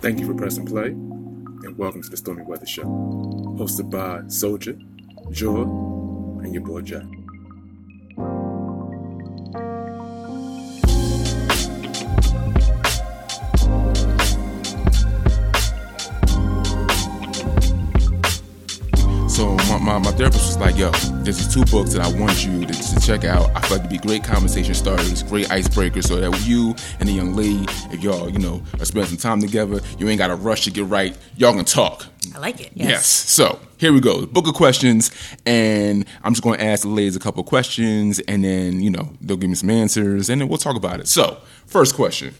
Thank you for pressing play, and welcome to the Stormy Weather Show, hosted by Soldier, Joy, and your boy Jah. My, my, therapist was like, yo, there's these two books that I want you to, to check out. I feel like to be great conversation starters, great icebreakers, so that you and the young lady, if y'all, you know, are spending some time together, you ain't got to rush to get right. Y'all can talk. I like it. Yes. So here we go. Book of questions, and I'm just going to ask the ladies a couple questions, and then you know they'll give me some answers, and then we'll talk about it. So first question.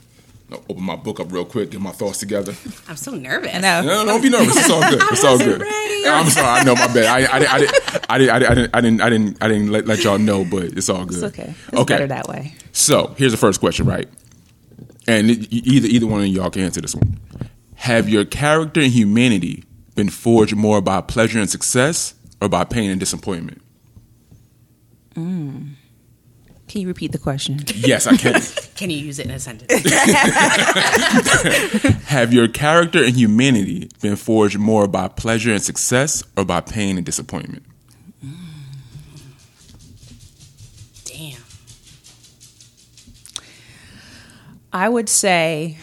Open my book up real quick, get my thoughts together. I'm so nervous. Know. No, don't be nervous. It's all good. It's all good. I'm sorry. I know my bad. I, I, I, I, didn't, I, didn't, I didn't, I didn't, I didn't, I didn't let, let y'all know, but it's all good. It's okay. It's okay. better that way. So here's the first question, right? And it, either either one of y'all can answer this one. Have your character and humanity been forged more by pleasure and success, or by pain and disappointment? Hmm. Can you repeat the question? Yes, I can. Can you use it in a sentence? Have your character and humanity been forged more by pleasure and success, or by pain and disappointment? Damn. I would say.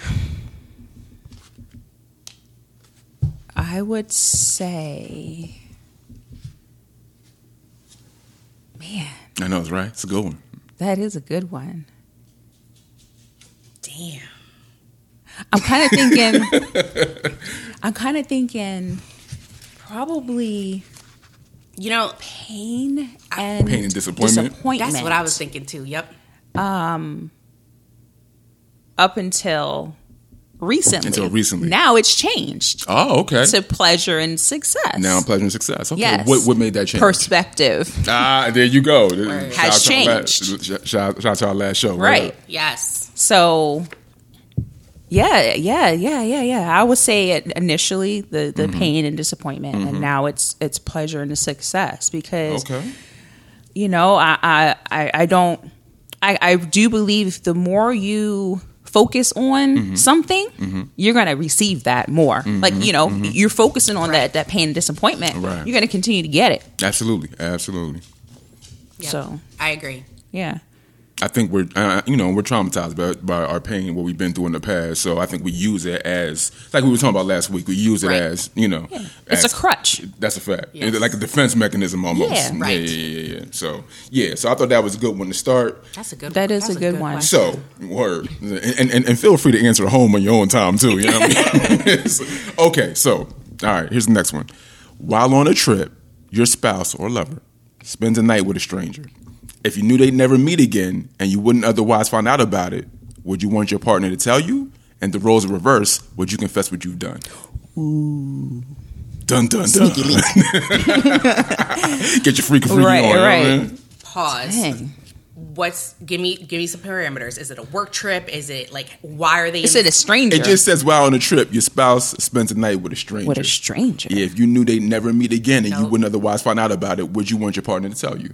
I would say. Man, I know it's right. It's a good one. That is a good one. Damn. I'm kind of thinking. I'm kind of thinking. Probably You know, pain and Pain and disappointment. disappointment. that's what I was thinking too. Yep. Um. Up until recently. Until recently. Now it's changed Oh, okay. to pleasure and success. Now pleasure and success. Okay. Yes. What what made that change? perspective. ah, there you go. Shout Has out to our last- changed. shout, shout out to our last show. Right. Yes. So, yeah, yeah, yeah, yeah, yeah. I would say it initially the the Mm-hmm. pain and disappointment, and now it's it's pleasure and success because Okay. you know I I I, I don't I I do believe the more you focus on Mm-hmm. something you're going to receive that more like you know you're focusing on that that pain and disappointment Mm-hmm. Right. you're going to continue to get it Absolutely. Absolutely. Yep. So. I agree. yeah I think we're, uh, you know, we're traumatized by, by our pain, what we've been through in the past. So I think we use it as, like we were talking about last week, we use it Right. as, you know, it's as- a crutch That's a fact. Yes. Like a defense mechanism almost. Yeah. Right. Yeah, yeah, yeah, yeah. So, yeah. So I thought that was a good one to start. That's a good. That one. is That's a good one. question. So, word. And, and, and feel free to answer at home on your own time, too. You know what I mean? So, okay, so, all right, here's the next one. While on a trip, your spouse or lover spends a night with a stranger. If you knew they'd never meet again and you wouldn't otherwise find out about it, would you want your partner to tell you? And the roles are reversed, would you confess what you've done? Ooh. Dun, dun, dun. Get your freaky freaky Right, on. you know right. Pause. Dang. What's give me give me some parameters? Is it a work trip? Is it like why are they? it's in, a stranger It just says while on a trip, your spouse spends a night with a stranger. with a stranger Yeah, if you knew they'd never meet again and you wouldn't otherwise find out about it, would you want your partner to tell you?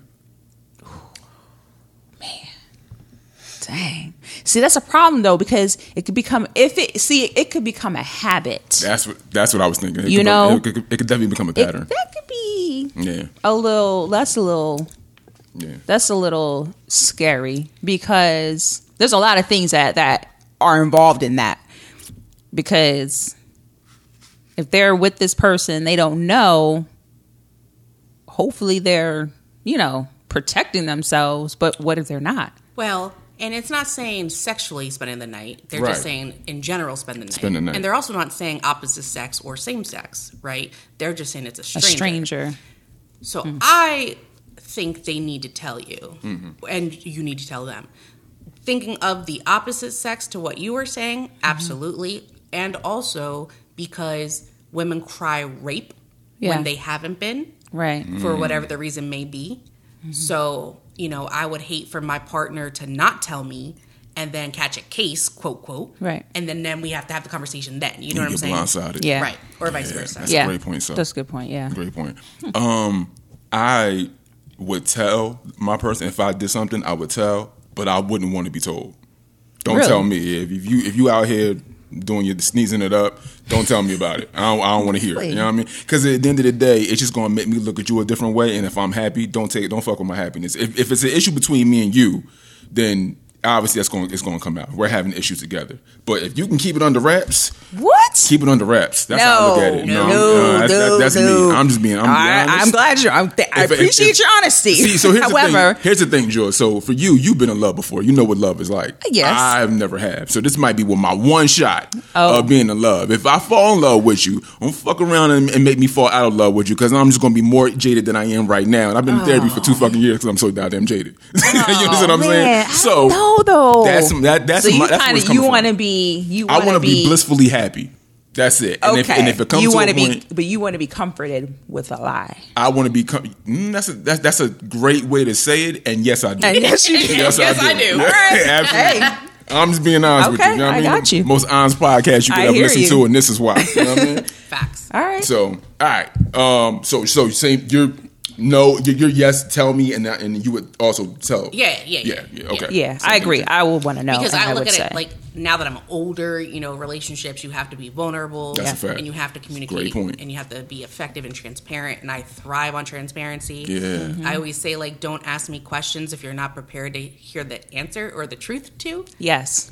Dang. See, that's a problem though because it could become if it see it could become a habit. That's what that's what I was thinking. It You could, know? it could, it could definitely become a It- pattern. that could be yeah, a little. That's a little. yeah. That's a little scary because there's a lot of things that that are involved in that. Because if they're with this person, they don't know. Hopefully, they're you know protecting themselves. But what if they're not? Well, and it's not saying sexually spending the night. They're Right. just saying in general spend the night. Spend the night. And they're also not saying opposite sex or same sex, right? They're just saying it's a A stranger. stranger. So I think they need to tell you, Mm-hmm. and you need to tell them. Thinking of the opposite sex to what you were saying, Mm-hmm. absolutely. And also because women cry rape Yeah. when they haven't been Right. Mm. for whatever the reason may be. So, you know, I would hate for my partner to not tell me and then catch a case, quote, quote. Right. And then, then we have to have the conversation then. You know You what I'm saying? blindsided. Yeah. Right. Or vice Yeah, versa. that's yeah. a great point. So That's a good point. Yeah. great point. Um, I would tell my person if I did something, I would tell, but I wouldn't want to be told. Don't Really? tell me if, if you if you out here doing your sneezing it up. Don't tell me about it. I don't, I don't want to hear it. You know what I mean? Because at the end of the day, it's just gonna make me look at you a different way. And if I'm happy, don't take don't fuck with my happiness. If, if it's an issue between me and you, then obviously that's going it's going to come out. We're having issues together. But if you can keep it under wraps, What? keep it under wraps. That's how I look at it. No, No, uh, no, that- that- that's no. me. I'm just being. I'm, being I, honest. I'm glad you're. I'm th- I If- if- appreciate if- your honesty. See, so here's the However, thing. Here's the thing, Joy. So for you, you've been in love before. You know what love is like. Yes. I've never have. So this might be with my one shot Oh. of being in love. If I fall in love with you, don't fuck around and, and make me fall out of love with you because I'm just gonna be more jaded than I am right now. And I've been in therapy for two fucking years because I'm so goddamn jaded. you understand what I'm Oh. man, saying? So no, though. that's that, that's so you my, that's where kind of you want to be you I want to be, blissfully happy. That's it. And, Okay, if, and if it comes you to want a to be, point, but you want to be comforted with a lie. I want to be. com- Mm, that's a that's, that's a great way to say it. And yes, I do. And yes, you do. Yes, Yes, I do. Yeah, All right. absolutely. Hey. I'm just being honest with you. Okay, you know what I I mean? got you. Most honest podcast you could I ever listen you. to, and this is why. You know what I mean? Facts. All right. So, all right. Um. So, so you say you're no, you're, you're yes. Tell me, and that, and you would also tell. Yeah, yeah, yeah. yeah. yeah okay. yeah, So I agree. you- I would want to know. because I, I look would at say. it like now that I'm older, you know, relationships you have to be vulnerable, That's a fact. and you have to communicate, Great point. and you have to be effective and transparent. And I thrive on transparency. Yeah. Mm-hmm. I always say like, don't ask me questions if you're not prepared to hear the answer or the truth to. yes,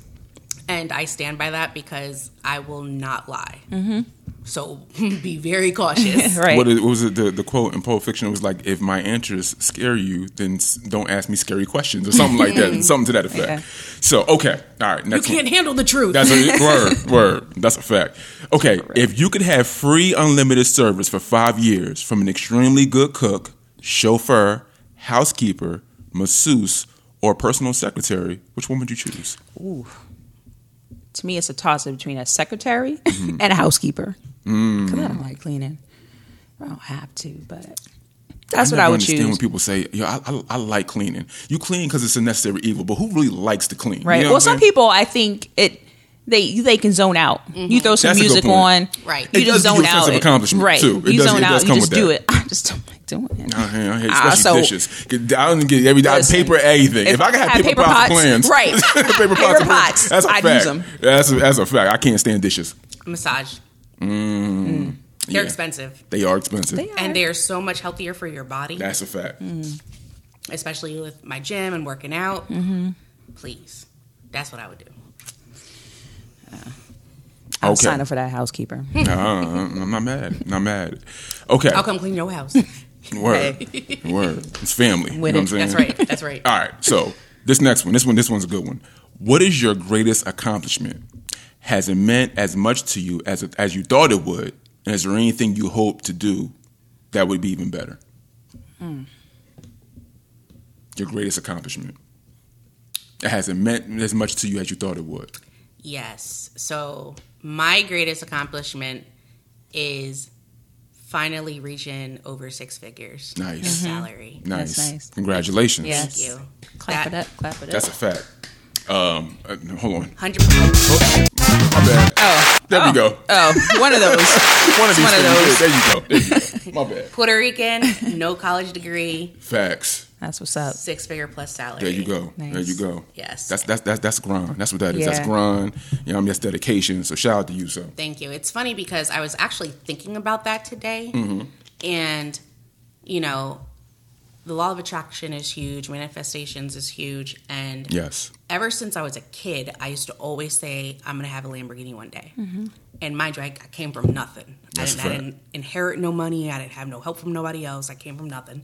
And I stand by that because I will not lie. Mm-hmm. So be very cautious. right. What, is, what was it? The, the quote in Pulp Fiction It was like, "If my answers scare you, then don't ask me scary questions," or something like that. Something to that effect. Yeah. So, okay, all right. You Next one. can't handle the truth. That's a word. Word. That's a fact. Okay, if you could have free unlimited service for five years from an extremely good cook, chauffeur, housekeeper, masseuse, or personal secretary, which one would you choose? Ooh to me, it's a toss up between a secretary Mm-hmm. and a housekeeper. Mm. Because I don't like cleaning. I don't have to, but that's I what I would understand choose. when people say, "Yo, I, I, I like cleaning." You clean because it's a necessary evil, but who really likes to clean? Right. You know well, some saying? people, I think it. They they can zone out. You throw some That's music on, Right. You It just does give you zone a sense out. of accomplishment, right? too. It you does- zone it does out. come You just do that. it. I just don't like doing it. I hate, I hate Ah, especially so- dishes. I don't get every I Listen, paper anything. If, if I can have I paper, paper pots, pots, plans, right. paper pots, Paper and plans, pots, That's a I'd fact. use 'em. That's a, that's a fact. I can't stand dishes. Massage. Mm. They're Yeah. expensive. They are expensive. They are. And they are so much healthier for your body, That's a fact. especially with my gym and working out. Mm-hmm. Please. That's what I would do. I'm Okay. up for that housekeeper. Uh, I'm not mad. Not mad. Okay. I'll come clean your house. Word. Word. It's family. You With know it. what I'm saying? That's right. That's right. All right. So this next one, this one, this one's a good one. What is your greatest accomplishment? Has it meant as much to you as as you thought it would? And is there anything you hope to do that would be even better? Hmm. Your greatest accomplishment. It Has it meant as much to you as you thought it would? Yes. So my greatest accomplishment is finally reaching over six figures. Nice. in mm-hmm. salary. Nice. Nice. Congratulations. Yes. Thank you. Clap That- it up. Clap it up. That's a fact. Um, uh, hold on. Hundred percent. My bad. oh, There we go. oh, one of those. One of these one of those. There you go. There you go. My bad. Puerto Rican, no college degree, Facts. That's what's up. six figure plus salary. There you go. There you go. Yes. That's that's that's that's grind. That's what that is. That's Yeah. grind. You know, I mean, that's dedication. So shout out to you. So Thank you. It's funny because I was actually thinking about that today. Mm-hmm. And, you know, the law of attraction is huge, manifestations is huge. And yes, ever since I was a kid, I used to always say, I'm going to have a Lamborghini one day. Mm-hmm. And mind you, I, I came from nothing. I That's didn't, I a fact. didn't inherit no money. I didn't have no help from nobody else. I came from nothing.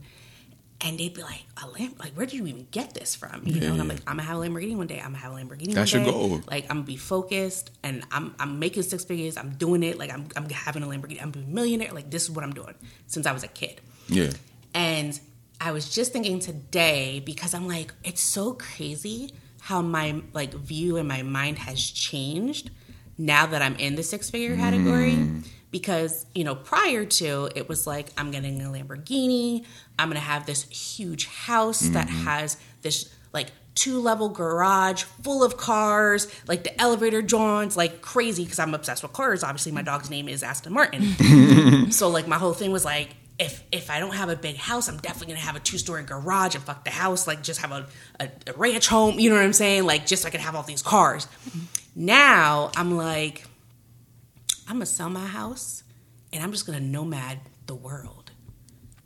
And they'd be like, a Lam- like, where did you even get this from? You know, and I'm like, I'm gonna have a Lamborghini one day. I'm gonna have a Lamborghini That's one your day. goal. Like, I'm gonna be focused, and I'm I'm making six figures. I'm doing it. Like, I'm I'm having a Lamborghini. I'm a millionaire. Like, this is what I'm doing since I was a kid. yeah, And I was just thinking today because I'm like, it's so crazy how my like view and my mind has changed now that I'm in the six figure category. Mm. Because, you know, prior to it was like, I'm getting a Lamborghini, I'm gonna have this huge house that mm-hmm. has this like two level garage full of cars, like the elevator joints, like crazy because I'm obsessed with cars. Obviously, my mm. dog's name is Aston Martin. So like my whole thing was like, if if I don't have a big house, I'm definitely gonna have a two story garage and fuck the house, like just have a, a, a ranch home. You know what I'm saying? Like just so I can have all these cars. Now I'm like, I'm gonna sell my house and I'm just gonna nomad the world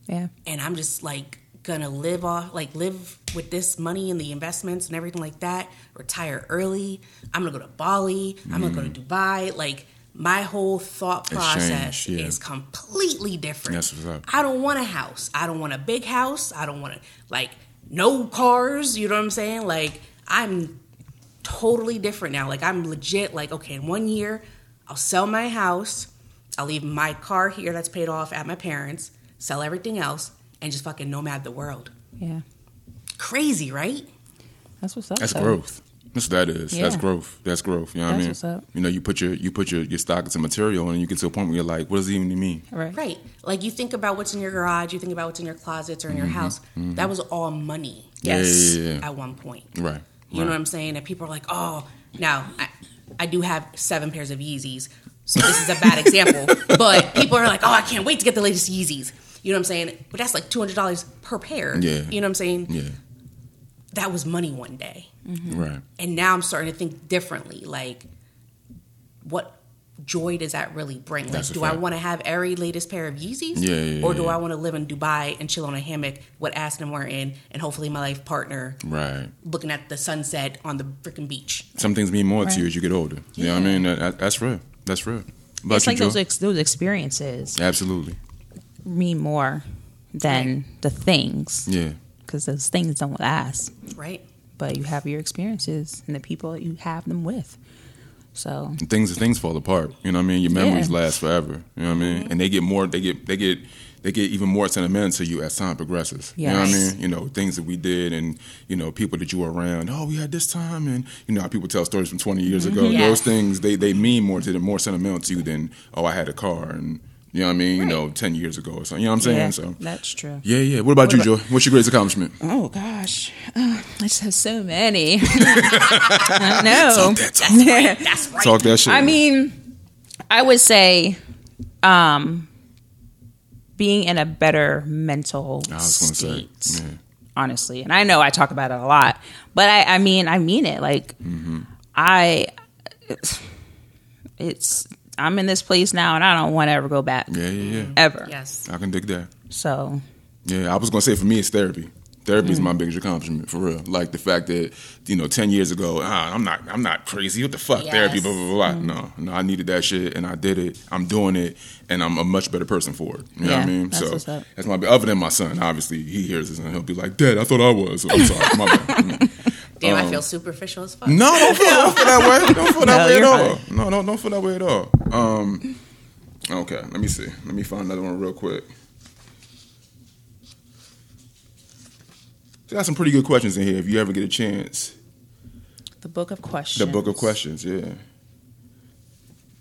Yeah. and I'm just like gonna live off like live with this money and the investments and everything like that. Retire early. I'm gonna go to Bali. I'm gonna go to mm. Dubai. Like my whole thought process yeah. is completely different. That's what's up. I don't want a house. I don't want a big house. I don't want to like no cars. You know what I'm saying? Like I'm totally different now. Like I'm legit. Like okay, in one year, I'll sell my house. I'll leave my car here that's paid off at my parents. Sell everything else and just fucking nomad the world. Yeah. Crazy, right? That's what's up. That's though. growth. That's what that is. That's growth. That's growth. You know what I mean? That's what's up. You know, you put your you put your, your stock into material and you get to a point where you're like, what does it even mean? Right. Right. Like you think about what's in your garage, you think about what's in your closets or in your mm-hmm. house. Mm-hmm. That was all money. Yes. yeah, yeah, yeah. At one point. Right. You know what I'm saying? And people are like, oh, now I, I do have seven pairs of Yeezys. So this is a bad example. But people are like, oh, I can't wait to get the latest Yeezys. You know what I'm saying? But that's like $200 per pair. Yeah. You know what I'm saying? Yeah. That was money one day. Mm-hmm. Right. And now I'm starting to think differently. Like, what joy does that really bring? Like, That's a do I want to have every latest pair of Yeezys? Yeah, yeah, Or do yeah. I want to live in Dubai and chill on a hammock with Aston Martin and hopefully my life partner Right. looking at the sunset on the freaking beach? Some things mean more to you as you get older. You know what I mean? That, that- that's real. That's real. But It's like those ex- those experiences Absolutely. mean more than the things Yeah. Because those things don't last. Right? But you have your experiences and the people that you have them with. So things things fall apart. You know what I mean? Your memories Yeah. last forever. You know what I mean? And they get more they get they get they get even more sentimental to you as time progresses. You know what I mean? You know, things that we did and, you know, people that you were around, oh, we had this time and you know how people tell stories from twenty years mm-hmm. ago. Yes. Those things they, they mean more to them more sentimental to you than, oh, I had a car and you know what I mean, you know, ten years ago or something. You know what I'm saying? yeah, So that's true. Yeah, yeah. What about you, Joy? What's your greatest accomplishment? Oh gosh, uh, I just have so many. I know. Talk that talk. That's right. Talk that shit. I mean, I would say, um, being in a better mental I was gonna say. state. Yeah. honestly. And I know I talk about it a lot, but I, I mean, I mean it. Like, I, it's, I'm in this place now and I don't want to ever go back. Yeah, yeah, yeah. Ever. Yes. I can dig that. So, Yeah, I was gonna say for me it's therapy. Therapy is mm-hmm. my biggest accomplishment for real. Like the fact that you know, ten years ago, ah, I'm not, I'm not crazy. What the fuck, Yes. therapy? Blah blah blah. Mm-hmm. No, no, I needed that shit, and I did it. I'm doing it, and I'm a much better person for it. You know what I Yeah, mean? that's what's up. that's my other than my son. Obviously, he hears this and he'll be like, "Dad, I thought I was." So I'm sorry, my bad. Mm. Damn, Um, I feel superficial as fuck. No, don't feel, don't feel that way. Don't feel that No, way at all. fine. No, no, don't feel that way at all. Um, okay, let me see. Let me find another one real quick. So got some pretty good questions in here. If you ever get a chance, the book of questions. the book of questions. Yeah. Uh,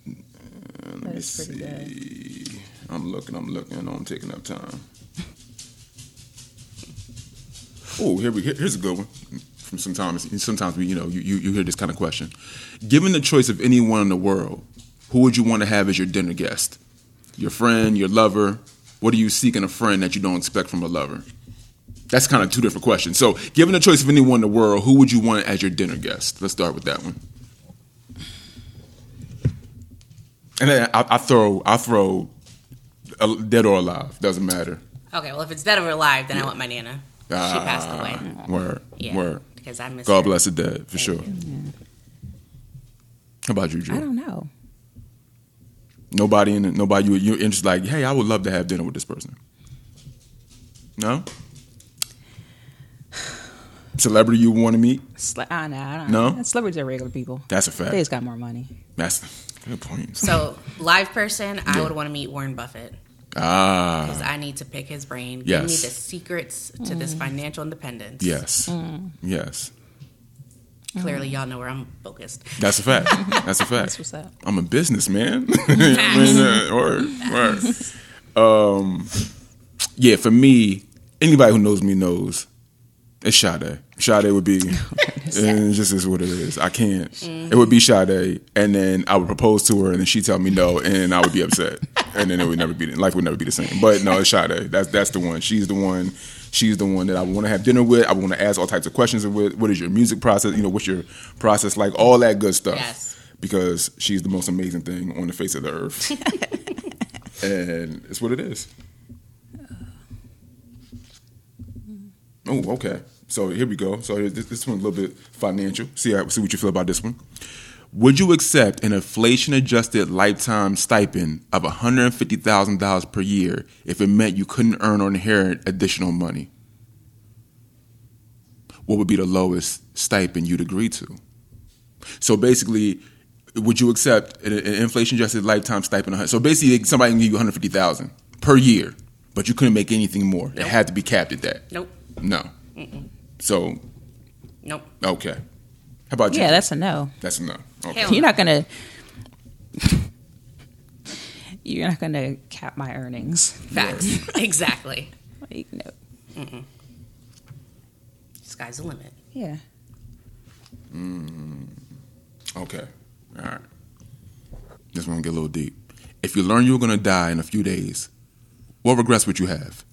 let That me is pretty see. I'm looking. I'm looking. I know I'm taking up time. Oh, here we here- here's a good one. From sometimes sometimes we you know you, you you hear this kind of question. Given the choice of anyone in the world, who would you want to have as your dinner guest? Your friend, your lover. What do you seek in a friend that you don't expect from a lover? That's kind of two different questions. So, given the choice of anyone in the world, who would you want as your dinner guest? Let's start with that one. And then I, I throw I throw uh, dead or alive doesn't matter. Okay, well, if it's dead or alive, then I want my nana. she passed Ah, away. Word, Yeah. word. Because I miss God her. bless the dead for sure. How about you, I don't know. Nobody in it. Nobody you you're interested. Like, hey, I would love to have dinner with this person. No. Celebrity you want to meet? Cele- I know. I don't No? know. Celebrities are regular people. That's a fact. They just got more money. That's a good point. So, live person, I would want to meet Warren Buffett. Ah, Because I need to pick his brain. Yes. Give me the secrets to this financial independence. yes, Mm. yes. Clearly, y'all know where I'm focused. That's a fact. That's a fact. That's what's up. I'm a businessman. I mean, uh, word, word. Um, yeah, for me, anybody who knows me knows it's Sade. Sade would be, and it just is what it is. I can't. It would be Sade, and then I would propose to her, and then she tell me no, and I would be upset. And then it would never be life would never be the same. But no, it's Sade. That's that's the one. She's the one. She's the one that I want to have dinner with. I want to ask all types of questions with. What is your music process? You know, what's your process like? All that good stuff. Yes. Because she's the most amazing thing on the face of the earth, and it's what it is. Oh, okay. So here we go. So this, this one's a little bit financial. See, see what you feel about this one. Would you accept an inflation adjusted lifetime stipend of $150,000 per year if it meant you couldn't earn or inherit additional money? What would be the lowest stipend you'd agree to? So basically, would you accept an, an inflation adjusted lifetime stipend? Of so basically, somebody can give you 150,000 per year, but you couldn't make anything more. It had to be capped at that. Nope. No. So Nope. okay. How about you? Yeah, that's a no. that's a no. Okay. You're not gonna. You're not gonna cap my earnings. Facts. exactly. Like, no. Sky's the limit. Yeah. Mm. Okay. All right. This one get a little deep. If you learn you were going to die in a few days, what regrets would you have?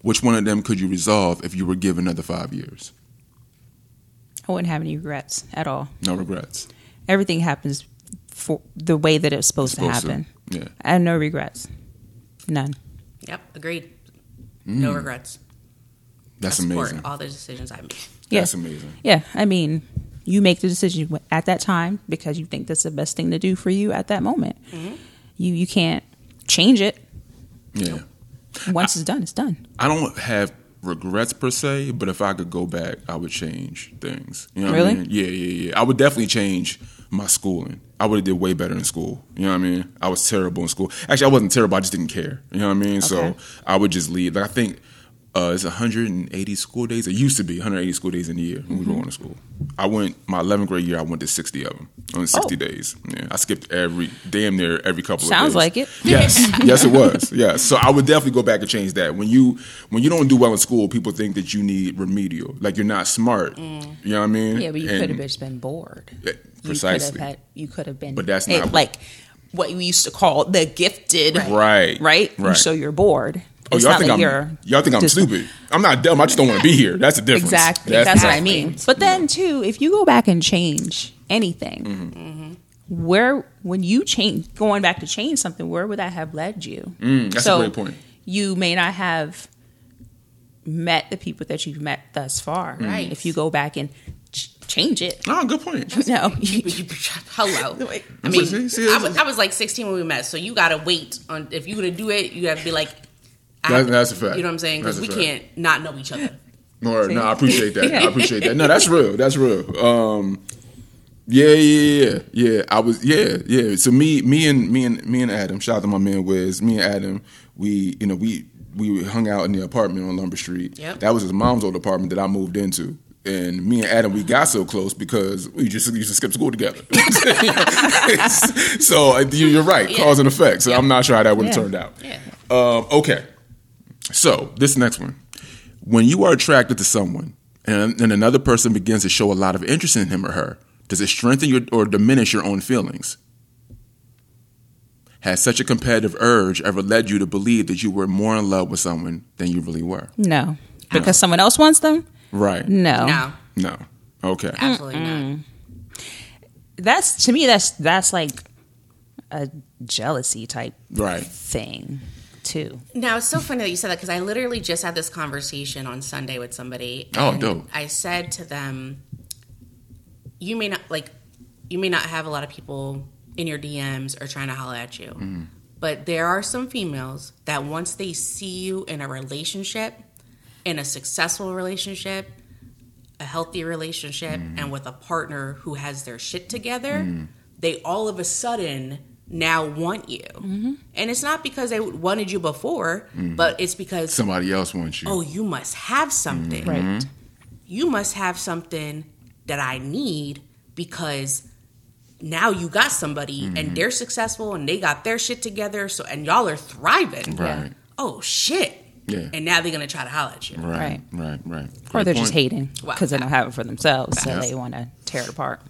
Which one of them could you resolve if you were given another five years? I wouldn't have any regrets at all. No regrets. Everything happens for the way that it's supposed, Supposed to happen. Yeah. I have no regrets. None. Yep. Agreed. Mm. No regrets. That's I amazing. all the decisions I made. Yeah. That's amazing. Yeah, I mean, you make the decision at that time because you think that's the best thing to do for you at that moment. Mm-hmm. You you can't change it. Yeah. Once it's done, it's done. I don't have regrets per se, but if I could go back, I would change things. You know what I Really? mean? Yeah, yeah, yeah. I would definitely change my schooling. I would have did way better in school. You know what I mean? I was terrible in school. Actually, I wasn't terrible. I just didn't care. You know what I mean? So I would just leave. Like I think uh, it's 180 school days. It used to be 180 school days in a year when we Mm-hmm. were going to school. I went my 11th grade year. I went to 60 of them on 60 Oh. days. Yeah, I skipped every damn near every couple of Sounds like it. Yes, yes, it was. Yeah, so I would definitely go back and change that. When you when you don't do well in school, people think that you need remedial, like you're not smart. You know what I mean? Yeah, but you could have just been bored. Yeah, You precisely. could had. You could have been. But that's not- like what we used to call the gifted. Right, Right. right. So you're bored. Oh, y'all think like I'm you're y'all think I'm just- stupid? I'm not dumb. I just don't want to be here. That's the difference. Exactly. That's, what I mean. But then too, if you go back and change anything, Mm-hmm. where when you change going back to change something, where would that have led you? Mm, that's a great point. You may not have met the people that you've met thus far. Right. If you go back and ch- change it. Oh, good point. No. You- you- Hello. I mean, I was, I was like 16 when we met, so you gotta wait on if you're gonna do it. You have to be like, I That- have to- that's a fact. You know what I'm saying? Because we fact. can't not know each other. No, no, I appreciate that. I appreciate that. No, that's real. That's real. Um, yeah, yeah, yeah, yeah. I was, yeah, yeah. So me, me and me and me and Adam. Shout out to my man Wiz. Me and Adam. We, you know, we we hung out in the apartment on Lumber Street. Yep. That was his mom's old apartment that I moved into. And me and Adam, we got so close because we just used to skip school together. so uh, you- you're right, Yeah. cause and effect. So I'm not sure how that would have Yeah. turned out. Yeah. Um, okay. So this next one, when you are attracted to someone and, and another person begins to show a lot of interest in him or her, does it strengthen your or diminish your own feelings? Has such a competitive urge ever led you to believe that you were more in love with someone than you really were? No. Because someone else wants them? Right. No. No, No. Okay. absolutely not. That's to me that's that's like a jealousy type Right. thing too. Now it's so funny that you said that because I literally just had this conversation on Sunday with somebody. Oh, and dope. I said to them, "You may not like, you may not have a lot of people in your DMs or trying to holler at you, Mm-hmm. but there are some females that once they see you in a relationship, in a successful relationship." A healthy relationship Mm-hmm. and with a partner who has their shit together, they all of a sudden now want you. Mm-hmm. And it's not because they wanted you before, mm-hmm. but it's because, Somebody else wants you. oh, you must have mm-hmm. something. Right. You must have something that I need because now you got somebody and they're successful and they got their shit together. So, and y'all are thriving. Right. Oh, shit. Yeah. And now they're going to try to holler at you. Right. Right. Right. Or Great they're just hating Wow. because they don't have it for themselves, so Yes. they want to tear it apart.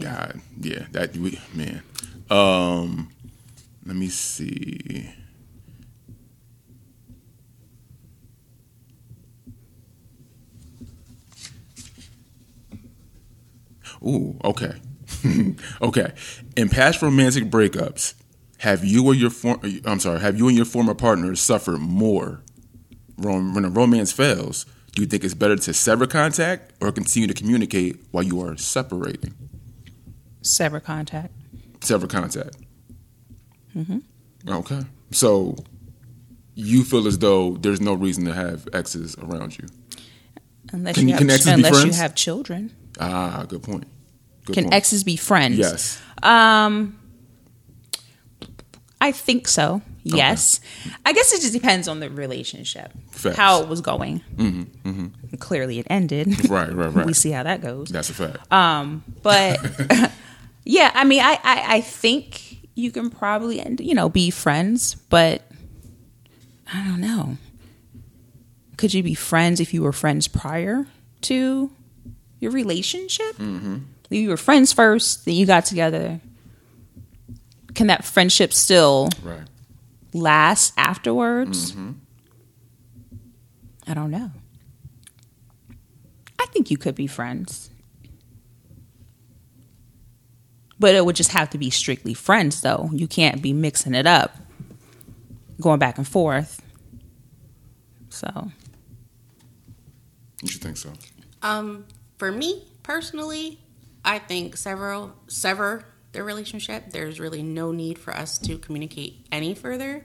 God, yeah, that we man. Um, let me see. Ooh, okay. okay. In past romantic breakups, have you or your I'm sorry, have you and your former partners suffered more when a romance fails? Do you think it's better to sever contact or continue to communicate while you are separating? Sever contact. Sever contact. Okay. So you feel as though there's no reason to have exes around you. Unless Can- you have, be unless you have children. Ah, good point. Good Can point. exes be friends? Yes. Um, I think so. Yes. I guess it just depends on the relationship, Facts. how it was going. Mm-hmm, Clearly, it ended. Right, right, right. we see how that goes. That's a fact. Um, But yeah, I mean, I, I I think you can probably end, you know be friends, but I don't know. Could you be friends if you were friends prior to your relationship? Mm-hmm. You were friends first, then you got together. Can that friendship still right. last afterwards? I don't know. I think you could be friends. But it would just have to be strictly friends, though. You can't be mixing it up, going back and forth. So, You should think so. Um, for me personally, I think several sever the relationship. There's really no need for us to communicate any further.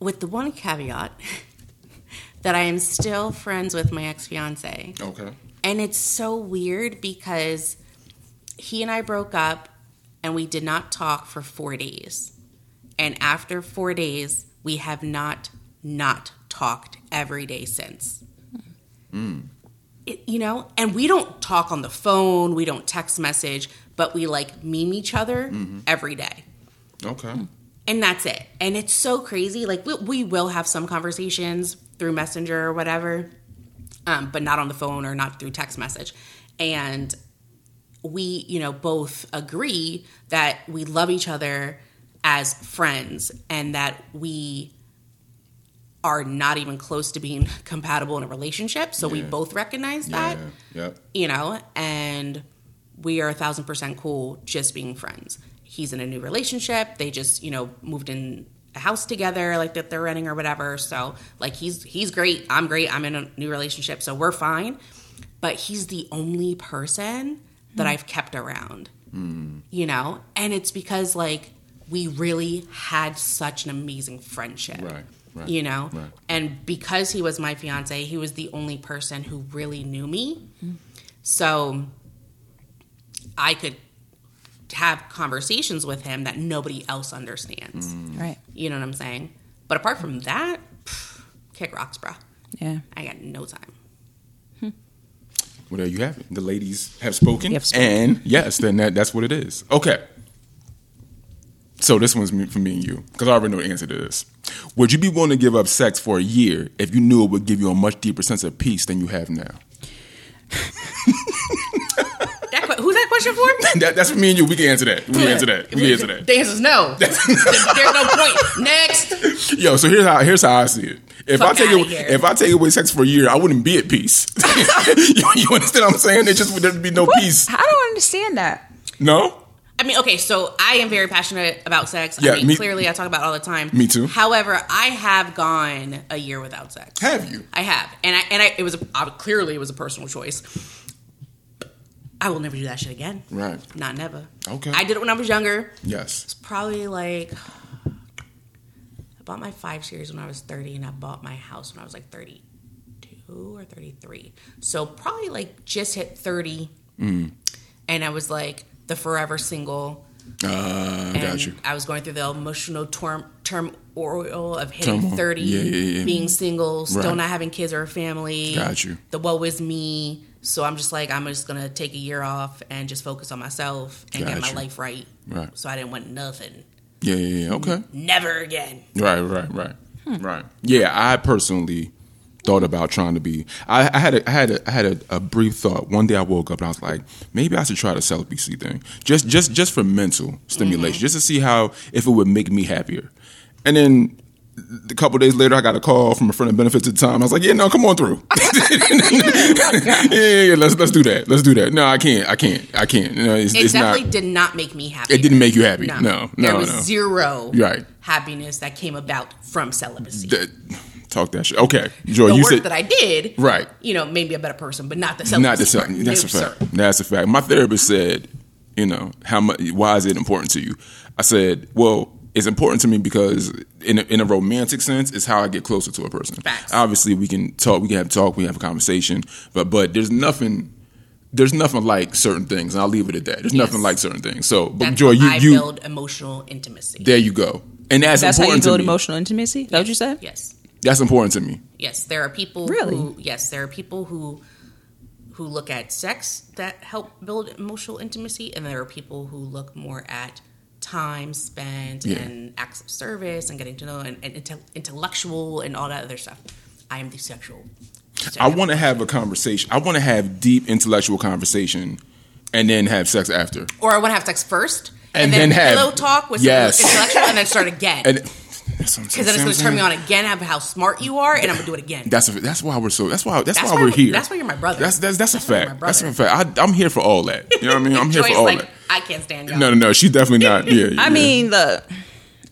With the one caveat that I am still friends with my ex fiance. Okay. And it's so weird because he and I broke up and we did not talk for four days. And after four days, we have not not talked every day since. It, you know, and we don't talk on the phone, we don't text message, but we like meme each other every day Okay. and that's it. And it's so crazy. Like we, we will have some conversations through Messenger or whatever, um, but not on the phone or not through text message. And we, you know, both agree that we love each other as friends and that we are not even close to being compatible in a relationship. So we both recognize that Yeah. Yep. you know, and we are a thousand percent cool just being friends. He's in a new relationship. They just, you know, moved in a house together, like that they're renting or whatever. So, like, he's he's great. I'm great. I'm in a new relationship, so we're fine. But he's the only person that I've kept around, you know, and it's because like we really had such an amazing friendship Right. Right. you know Right. and because he was my fiance he was the only person who really knew me so i could have conversations with him that nobody else understands mm. right. you know what i'm saying but apart from that pff, kick rocks bro Yeah. i got no time Well, there you have it. The ladies have spoken, have spoken. and yes, then that, that's what it is. Okay. So this one's for me and you, because I already know the answer to this. Would you be willing to give up sex for a year if you knew it would give you a much deeper sense of peace than you have now? that, que- who's that question for That, that's for me and you. We can answer that. We can answer that. We can answer that. the answer's no there's no point next Yo, so here's how here's how I see it. If I take it, here. if I take away sex for a year, I wouldn't be at peace. you, you understand what I'm saying? There just there'd be no peace. I don't understand that. No. I mean, okay, so I am very passionate about sex. Yeah, I mean, me- clearly I talk about it all the time. Me too. However, I have gone a year without sex. Have you? I have, and I and I it was a, I, clearly it was a personal choice. I will never do that shit again. Right. Not never. Okay. I did it when I was younger. Yes. It's probably like I bought my five series when I was thirty, and I bought my house when I was like thirty-two or thirty-three. So probably like just hit thirty, Mm. and I was like the forever single. Uh, And got you. I was going through the emotional term turmoil of hitting Turmoil. 30, Yeah, yeah, yeah. being single, still Right. not having kids or a family. Got you. The woe is me. So I'm just like, I'm just to take a year off and just focus on myself and get my you. life right. Right. So I didn't want nothing. Yeah, yeah, yeah. Okay. Never again. Right, right, right, right. Yeah, I personally thought about trying to be. I, I had a, I had a, I had a, a brief thought. One day I woke up and I was like, maybe I should try the celibacy thing, just just just for mental stimulation, mm-hmm. just to see how if it would make me happier. And then a couple days later, I got a call from a friend of benefits at the time. I was like, "Yeah, no, come on through. yeah, yeah, yeah, let's let's do that. Let's do that. No, I can't. I can't. I can't. No, it's, It it's definitely not. did not make me happy. It didn't make you happy. No, no, there was no. zero Right. happiness that came about from celibacy. That- talk that shit. Okay, Joy, the you work said that I did, Right. You know, made me a better person, but not the celibacy. not the something. That's a fact. That's a fact. My therapist said, you know, how much? Why is it important to you? I said, well, it's important to me because in a, in a romantic sense, it's how I get closer to a person. Facts. Obviously, we can talk, we can have talk, we have a conversation, but but there's nothing. There's nothing like certain things, and I'll leave it at that. There's Yes. nothing like certain things. So, but That's Joy, how you I you build emotional intimacy. there you go, and that's, That's how you build to me. emotional intimacy. Is that what you said? Yes, That's important to me. yes. There are people Really? who yes, there are people who who look at sex that help build emotional intimacy, and there are people who look more at time spent Yeah. and acts of service and getting to know and, and inte- intellectual and all that other stuff. I am the sexual. I want to have a conversation. I want to have deep intellectual conversation, and then have sex after. or I want to have sex first, And and, then then, have- pillow talk with Yes. some intellectual, and then start again. And that's what I'm Because then it's going to turn me on again, have how smart you are, and I'm going to do it again. That's a, that's why we're so. That's why that's, That's why why we're here. that's why you're my brother. That's that's that's a That's you're fact. That's a fact. I, I'm here for all that. You know what I mean? I'm here Joy's for all like, that. I can't stand y'all. No, no, no. She's definitely not. Yeah. I yeah. mean, look,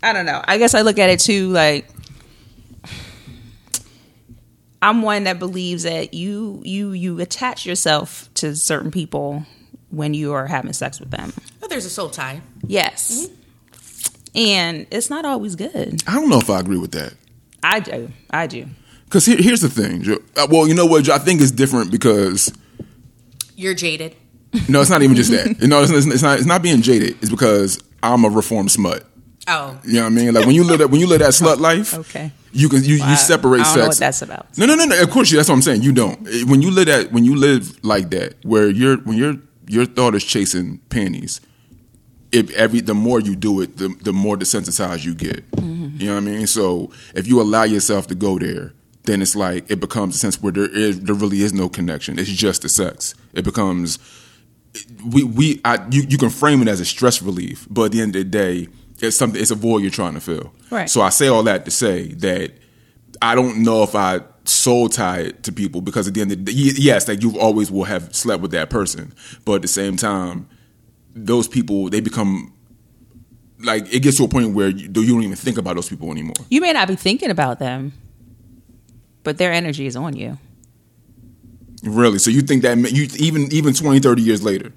I don't know. I guess I look at it too like I'm one that believes that you you you attach yourself to certain people when you are having sex with them. But there's a soul tie. Yes. And it's not always good. I don't know if I agree with that. I do. I do. Because here, here's the thing. Jo- uh, Well, you know what? I think it's different because You're jaded. No, it's not even just that. You know, it's, it's not. It's not being jaded. It's because I'm a reformed smut. Oh, You know what I mean? Like when you live that when you live that slut life, Okay. you can you, Wow. you separate I don't sex. know what that's about. No, no, no, no. Of course, you- that's what I'm saying. You don't. Eh, When you live that, when you live like that, where your when your your thought is chasing panties, if every the more you do it, the the more desensitized you get. Mm-hmm. You know what I mean? So if you allow yourself to go there, then it's like it becomes a sense where there is there really is no connection. It's just the sex. It becomes we we I, you you can frame it as a stress relief, but at the end of the day, it's something. It's a void you're trying to fill. Right. So I say all that to say that I don't know if I soul tie it to people because at the end of the day, yes, that you always will have slept with that person, but at the same time, those people they become like it gets to a point where you, you don't even think about those people anymore. You may not be thinking about them, but their energy is on you. Really? So you think that ma- you even even 20, 30 years later?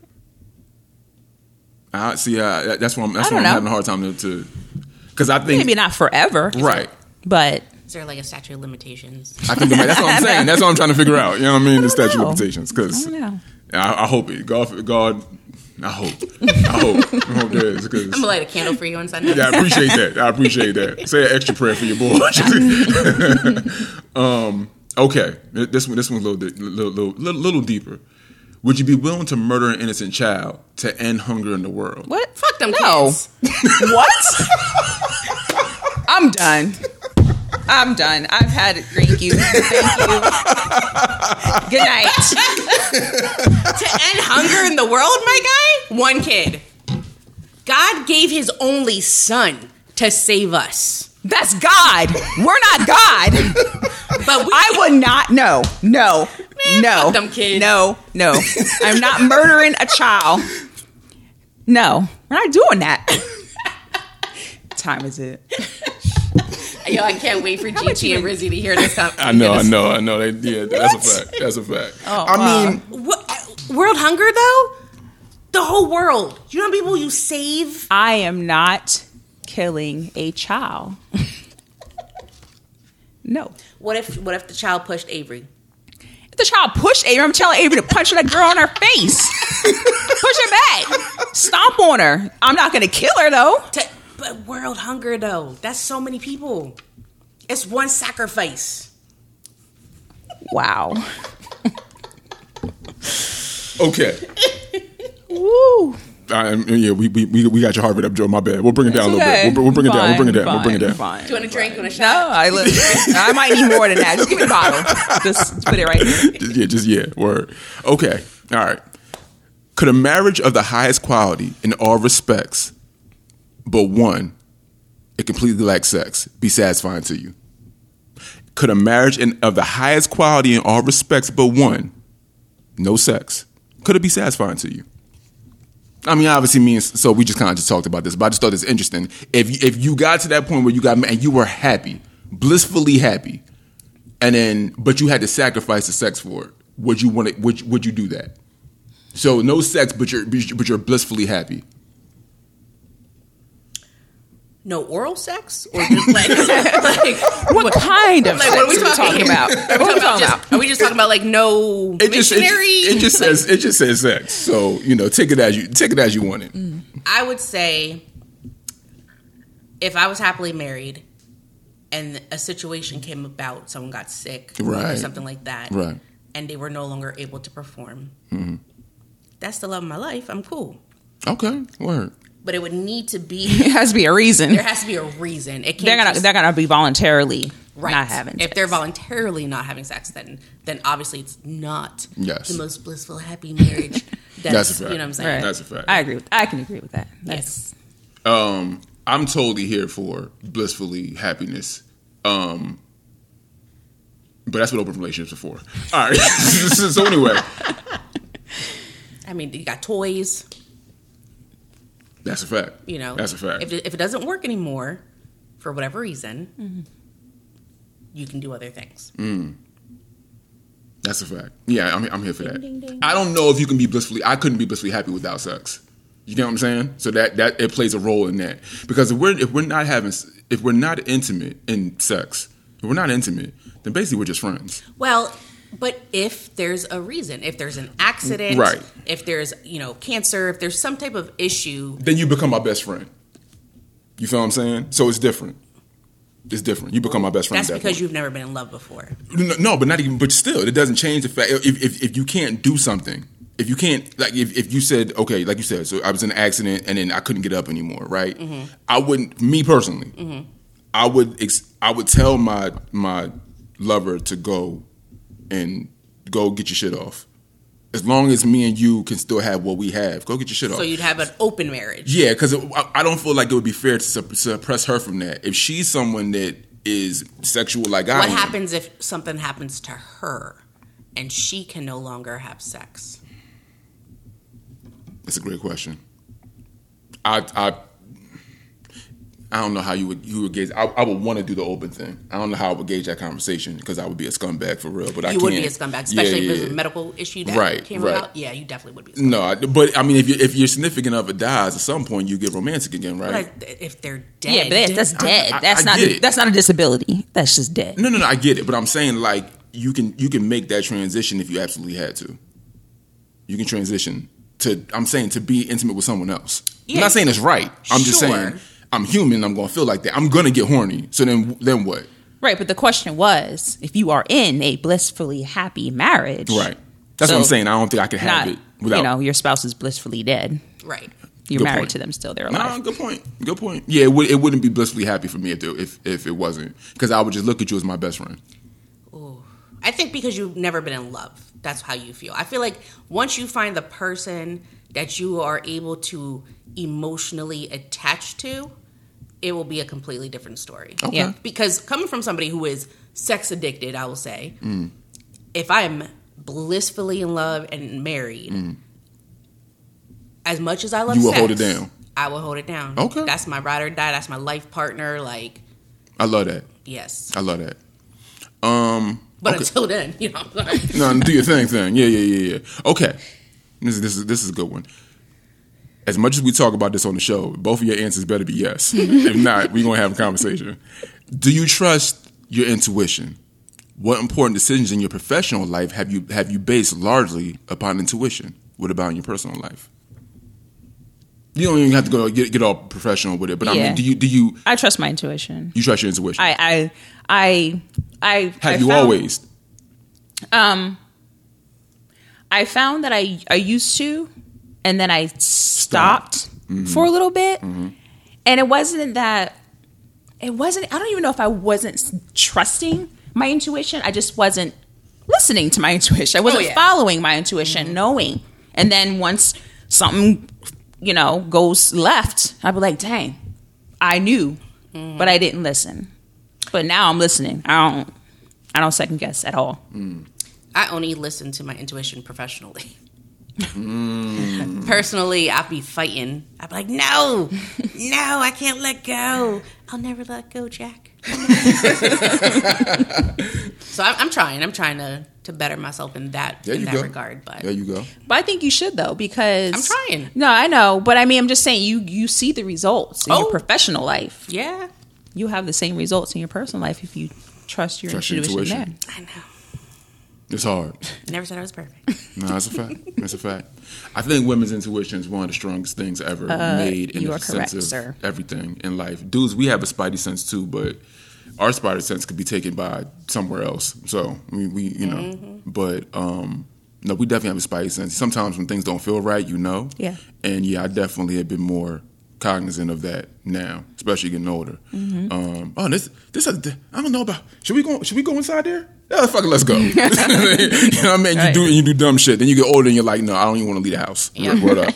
I see. Uh, that's why I'm. That's why I'm know. having a hard time to. Because I think Maybe not forever. right. But is there like a statute of limitations? I think might- that's what I'm saying. That's what I'm trying to figure out. You know what I mean? The statute of limitations. Because I. I, I hope it. God, God. I hope. I hope. I hope there is. Because I'm gonna light a candle for you on Sunday. yeah, I appreciate that. I appreciate that. Say an extra prayer for your boy. um, okay, this one, this one's a little, little, little, little, little deeper. Would you be willing to murder an innocent child to end hunger in the world? what? Fuck them No. kids. what? I'm done. I'm done. I've had it. Thank you. Thank you. Good night. to end hunger in the world, my guy? One kid. God gave his only son to save us. That's God. We're not God. But we I would not. No. No. no. fuck them kids. No. No. I'm not murdering a child. No. We're not doing that. time is it? Yo, I can't wait for GT and Rizzy to hear this. Time. I know, I know, I know. They, yeah, that's a fact. That's a fact. Oh, I wow. mean, What, world hunger though? The whole world. You know how many people you save? I am not killing a child. no. What if what if the child pushed Avery? If the child pushed Avery, I'm telling Avery to punch that girl in her face. Push her back. Stomp on her. I'm not going to kill her, though. To, but world hunger though, that's so many people. It's one sacrifice. Wow. okay. Woo. I, yeah, we, we we we got your heart rate up, Joe. My bad. We'll bring it down a little bit. We'll, we'll bring it down. We'll bring it down. Fine, We'll bring it down. fine, Do you want a drink? You want a No. I listen. I might need more than that. Just give me the bottle. Just put it right here. Just- yeah, just yeah. Word. Okay. All right. Could a marriage of the highest quality in all respects, but one, it completely lacks sex, be satisfying to you? Could a marriage in, of the highest quality in all respects, but one, no sex, could it be satisfying to you? I mean, obviously means so. We just kind of just talked about this, but I just thought it's interesting. If you, if you got to that point where you got and you were happy, blissfully happy, and then but you had to sacrifice the sex for it, would you want it? Would would you do that? So no sex, but you're but you're blissfully happy. No oral sex, or just like, like What kind of Like, what are we sex talking, about? Are we're talking about talking just, are we just talking about like no It just it, missionary? it just says it just says sex. So you know, take it as you take it as you want it. I would say if I was happily married and a situation came about, someone got sick or something like that, Right. Mm-hmm. and they were no longer able to perform, that's the love of my life. I'm cool. Okay, word. But it would need to be, It has to be a reason. there has to be a reason. It can't They're gonna just, they're gonna be voluntarily right. not having. If sex. they're voluntarily not having sex, then then obviously it's not Yes. the most blissful, happy marriage. That's, That's a fact. You know what I'm saying? Right. That's a fact. I agree with. I can agree with that. That's Um, I'm totally here for blissfully happiness. Um, but that's what open relationships are for. All right. so anyway, I mean, you got toys. That's a fact. You know, that's a fact. If it, if it doesn't work anymore, for whatever reason, Mm-hmm. you can do other things. That's a fact. Yeah, I'm, I'm here for that. ding, ding. I don't know if you can be blissfully. I couldn't be blissfully happy without sex. You get what I'm saying? So that that it plays a role in that because if we're if we're not having if we're not intimate in sex, if we're not intimate, then basically we're just friends. Well, but if there's a reason, if there's an accident, Right. If there's you know cancer, if there's some type of issue, Then you become my best friend. You feel what I'm saying? So it's different. It's different. You become my best friend. that's that because point. you've never been in love before. No, no, but not even. But still, it doesn't change the fact. If if, if you can't do something, if you can't like, if, if you said okay, like you said, so I was in an accident and then I couldn't get up anymore, right? Mm-hmm. I wouldn't. Me personally, mm-hmm. I would. Ex, I would tell my my lover to go and go get your shit off. As long as me and you can still have what we have, go get your shit off. So you'd have an open marriage. Yeah, because I, I don't feel like it would be fair to sup- suppress her from that. If she's someone that is sexual like I am. What happens if something happens to her and she can no longer have sex? That's a great question. I I I don't know how you would you would gauge. I, I would want to do the open thing. I don't know how I would gauge that conversation because I would be a scumbag for real. But I You can't. would be a scumbag, especially Yeah, if yeah, there's a medical issue that Right, came right. about. Yeah, you definitely would be. A scumbag. No, I- but I mean, if you if your significant other dies at some point, you get romantic again, right? But if they're dead, yeah, but that's, that's dead. I- that's I not. That's not a disability. That's just dead. No, no, no. I get it, but I'm saying like you can you can make that transition if you absolutely had to. You can transition to. I'm saying to be intimate with someone else. I'm not saying it's right. I'm just saying I'm human. I'm gonna feel like that. I'm gonna get horny. So then then what? Right, but the question was, if you are in a blissfully happy marriage, Right. That's what I'm saying. I don't think I could have not it without. you know your spouse is blissfully dead. right. You're Good married point. to them still. They're No, alive. good point. Good point. Yeah, it, would, it wouldn't be blissfully happy for me if it, if if it wasn't because I would just look at you as my best friend. I think because you've never been in love, that's how you feel. I feel like once you find the person that you are able to emotionally attach to, it will be a completely different story. Okay. Yeah. Because coming from somebody who is sex addicted, I will say, Mm. if I am blissfully in love and married, as much as I love Mm. You will sex, hold it down. I will hold it down. Okay. That's my ride or die. That's my life partner. Like, I love that. yes. I love that. Um, But okay. until then, you know. no, do your thing, thing. Yeah, yeah, yeah, yeah. Okay, this is this is this is a good one. As much as we talk about this on the show, both of your answers better be yes. if not, we're gonna have a conversation. Do you trust your intuition? What important decisions in your professional life have you have you based largely upon intuition? What about in your personal life? You don't even have to go get, get all professional with it, but I mean, do you do you I trust my intuition. you trust your intuition? I I I I have I you found- always? Um, I found that I I used to, and then I stopped for a little bit. Mm-hmm. Mm-hmm. And it wasn't that it wasn't I don't even know if I wasn't trusting my intuition. I just wasn't listening to my intuition. I oh, wasn't yeah. following my intuition, mm-hmm. knowing. And then once something, you know, goes left, I'd be like, dang, I knew, but I didn't listen. But now I'm listening. I don't I don't second guess at all. Mm. I only listen to my intuition professionally. Mm. Personally, I'd be fighting. I'd be like, no, no, I can't let go. I'll never let go, Jack. so I'm, I'm trying. I'm trying to to better myself in that There in that go. regard. But There you go. But I think you should though because I'm trying. No, I know, but I mean, I'm just saying you you see the results in Oh. your professional life. yeah, You have the same results in your personal life if you trust your Trust your intuition. intuition. there. I know. It's hard. Never said I was perfect. No, that's a fact. That's a fact. I think women's intuition is one of the strongest things ever made in Uh, the are sense of sir. everything in life. Dudes, we have a spidey sense too, but our spidey sense could be taken by somewhere else. So we, we you know, Mm-hmm. but um, no, we definitely have a spidey sense. Sometimes when things don't feel right, you know. Yeah. And yeah, I definitely have been more cognizant of that now, especially getting older. Mm-hmm. Um, oh, this this I don't know about. Should we go? Should we go inside there? Yeah, fuck it, let's go. you know what I mean? You Right. do you do dumb shit. Then you get older and you're like, no, I don't even want to leave the house. Yeah. Word up.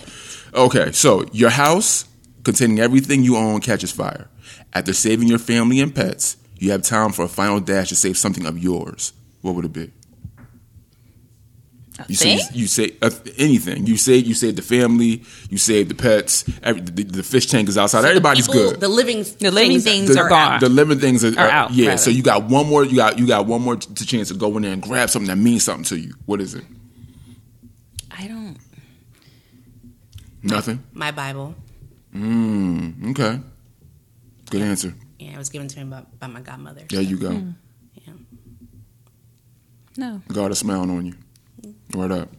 Okay, so your house containing everything you own catches fire. After saving your family and pets, you have time for a final dash to save something of yours. What would it be? A You say you say uh, anything. You say you save the family. You save the pets. Every, the, the fish tank is outside. Everybody's People- good. The living The living things the, are gone. The living things are, Are are- out, Yeah. rather. So you got one more. You got you got one more t- chance to go in there and grab something that means something to you. What is it? I don't. Nothing. My Bible. Mm, okay. Good answer. Yeah, it was given to me by, by my godmother. There you go. Yeah. No, God is smiling on you. Word up.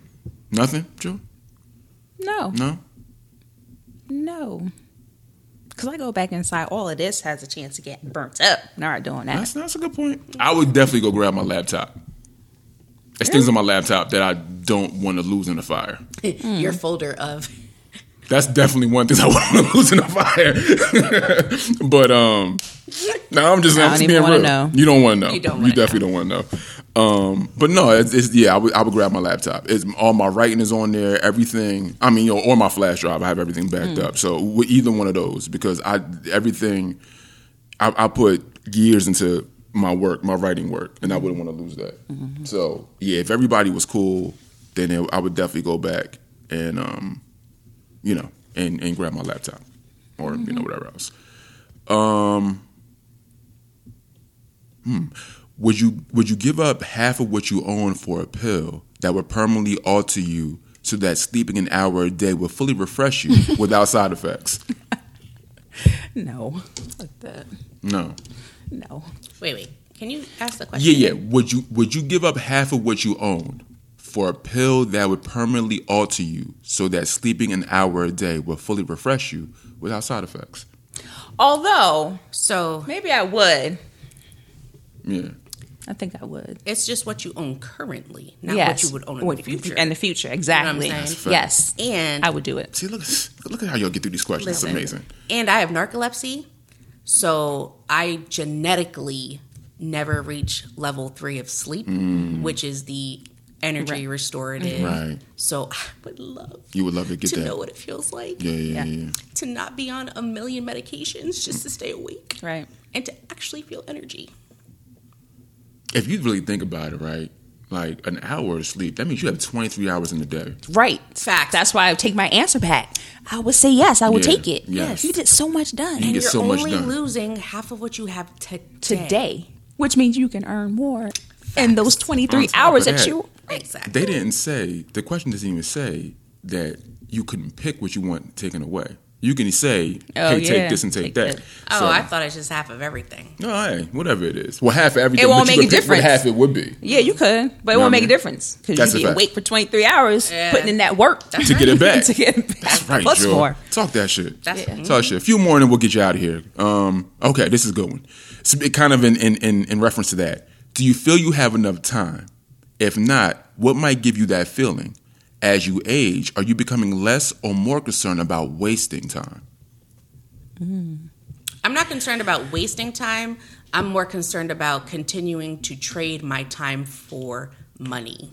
Nothing, Joe? no, No? no. Because I go back inside, all of this has a chance to get burnt up. Not doing that. That's, that's a good point. I would definitely go grab my laptop. There's things on my laptop that I don't want to lose in the fire. Your folder of That's definitely one thing I want to lose in the fire. but um, no, I'm just, I I'm don't just even being wanna real. know. You don't want to know. You don't You wanna definitely don't want to know. Um, but no, it's, it's yeah, I would, I would grab my laptop. It's all my writing is on there, everything. I mean, you know, or my flash drive. I have everything backed Hmm. up. So with either one of those, because I everything, I, I put years into my work, my writing work, and I wouldn't want to lose that. Mm-hmm. So yeah, if everybody was cool, then it, I would definitely go back and um, you know, and, and grab my laptop or you know whatever else. Um, hmm. Would you would you give up half of what you own for a pill that would permanently alter you so that sleeping an hour a day would fully refresh you without side effects? No, like that. No. No. wait, wait. Can you ask the question? Yeah, yeah. Would you would you give up half of what you own for a pill that would permanently alter you so that sleeping an hour a day will fully refresh you without side effects? Although So maybe I would. Yeah. I think I would. it's just what you own currently, not yes. what you would own in What- the future. In the future, exactly. saying? That's fact. yes. and I would do it. See, look, at- look at how y'all get through these questions. Listen. It's amazing. And I have narcolepsy, so I genetically never reach level three of sleep, mm. which is the energy restorative. Mm-hmm. Right. So I would love You would love to get to that. know what it feels like Yeah, yeah, Yeah. yeah. to not be on a million medications just to stay awake Right. and to actually feel energy. If you really think about it, right? Like an hour of sleep, that means you have 23 hours in the day. Right. Fact. That's why I take my answer back. I would say yes. I would Yeah, take it. yes. You get so much done You And get you're so much only done. losing half of what you have today. today, which means you can earn more in those 23 hours that, that, you. Exactly. They didn't say, the question doesn't even say that you couldn't pick what you want taken away. You can say, Oh, hey, yeah. take this and take, Take that. that. Oh, So- I thought it's just half of everything. No, hey, whatever it is. Well, half of everything. It won't make a pick what difference. half it would be Yeah, you could, but it Know what won't I make a difference because you a be fact. awake for 23 hours Yeah. putting in that work That's to get it back. to get it That's right, plus Joe. more. Talk that shit. That's Yeah. Talk shit. A few more and then we'll get you out of here. Um, okay, this is a good one. It's a bit kind of in, in, in, in reference to that. Do you feel you have enough time? If not, what might give you that feeling? As you age, are you becoming less or more concerned about wasting time? I'm not concerned about wasting time. I'm more concerned about continuing to trade my time for money.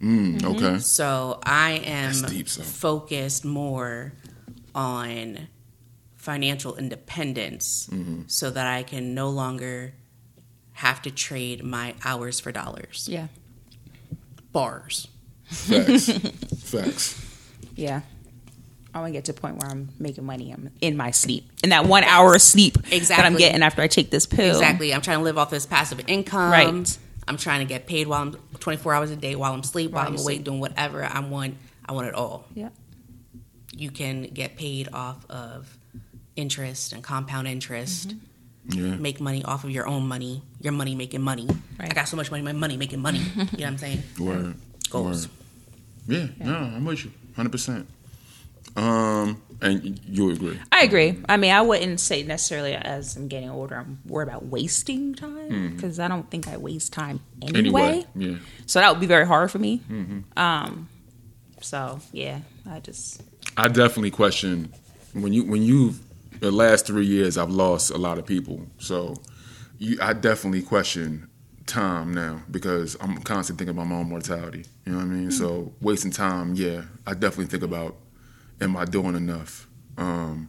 Mm, Okay. So I am deep, so. focused more on financial independence Mm-hmm. so that I can no longer have to trade my hours for dollars. Yeah. Bars. Facts. Facts. Yeah. I want to get to a point where I'm making money. I'm in my sleep. In that one hour of sleep that I'm getting after I take this pill. Exactly. I'm trying to live off this passive income. Right. I'm trying to get paid while I'm 24 hours a day while I'm asleep, while While I'm awake, sleep. doing whatever I want. I want it all. Yeah. You can get paid off of interest and compound interest. Mm-hmm. Yeah. Make money off of your own money. Your money making money. Right. I got so much money, my money making money. you know what I'm saying? Word. Goals. Word. Yeah, no, I'm with you, hundred percent. Um, and you agree? I agree. I mean, I wouldn't say necessarily as I'm getting older, I'm worried about wasting time because I don't think I waste time anyway. Anyway, yeah, So that would be very hard for me. Um, so yeah, I just I definitely question when you when you the last three years I've lost a lot of people, so you, I definitely question time now because I'm constantly thinking about my own mortality. You know what I mean? So wasting time, yeah, I definitely think about am I doing enough? Um,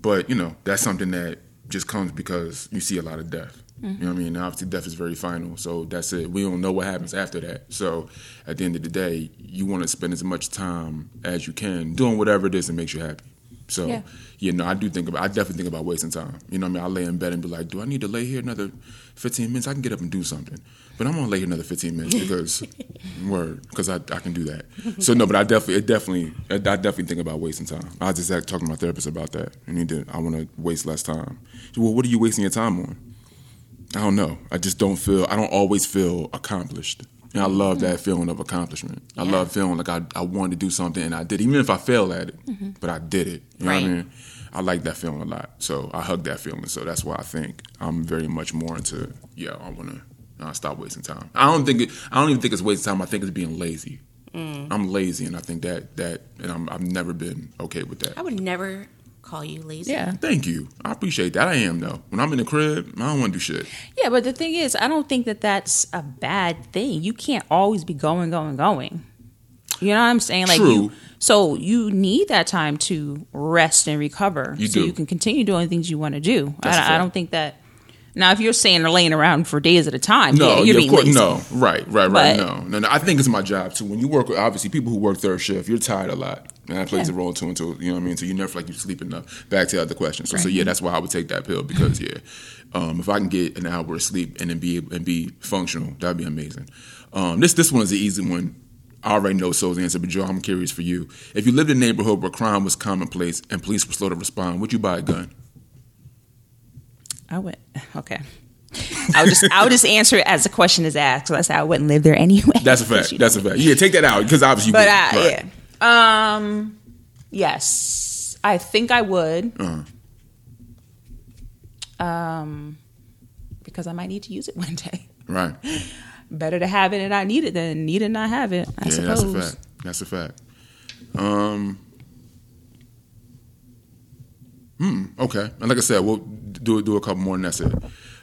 but you know that's something that just comes because you see a lot of death. You know what I mean? And obviously, death is very final, so that's it. We don't know what happens after that. So, at the end of the day, you want to spend as much time as you can doing whatever it is that makes you happy. So, Yeah. yeah, no, I do think about. I definitely think about wasting time. You know what I mean? I lay in bed and be like, "Do I need to lay here another 15 minutes? I can get up and do something." But I'm gonna lay here another 15 minutes because, word, because I, I can do that. So no, but I definitely, it definitely, I definitely think about wasting time. I was just talking to my therapist about that. I need to, I want to waste less time. Well, what are you wasting your time on? I don't know. I just don't feel. I don't always feel accomplished. And I love that feeling of accomplishment. I love feeling like I, I wanted to do something and I did, even if I failed at it, but I did it. You know what I mean? I like that feeling a lot. So I hug that feeling. So that's why I think I'm very much more into, yeah, I want to uh, stop wasting time. I don't think it, I don't even think it's wasting time. I think it's being lazy. I'm lazy, and I think that that, and I'm, I've never been okay with that. I would never call you lazy. yeah Thank you. I appreciate that. I am though. When I'm in the crib, I don't want to do shit. yeah. But the thing is, I don't think that that's a bad thing. You can't always be going, going, going. You know what I'm saying? Like True. you. So you need that time to rest and recover, You so do. you can continue doing things you want to do. I, a I, I fact. don't think that. Now, if you're saying or laying around for days at a time, No, yeah, yeah, you're of being course, lazy. no, right, right, right. But- No, no, no. I think it's my job too. When you work, with obviously, people who work third shift, you're tired a lot, and that plays Yeah. a role too. Into you know what I mean. So you never feel like you sleep enough. Back to the other question. So, so yeah, that's why I would take that pill because yeah, um, if I can get an hour of sleep and then be and be functional, that'd be amazing. Um, this this one is the easy one. I already know Soul's answer, but Joe, I'm curious for you. If you lived in a neighborhood where crime was commonplace and police were slow to respond, would you buy a gun? I would. Okay. I would just I would just answer it as the question is asked. So I said I wouldn't live there anyway. That's a fact. That's a fact. Yeah, take that out because obviously. But. I, Right. yeah. Um. Yes, I think I would. Uh-huh. Um, because I might need to use it one day. Right. Better to have it and not need it than need it and not have it. I yeah, suppose. that's a fact. That's a fact. Um. Hmm. Okay. And like I said, we'll do do a couple more, and that's it.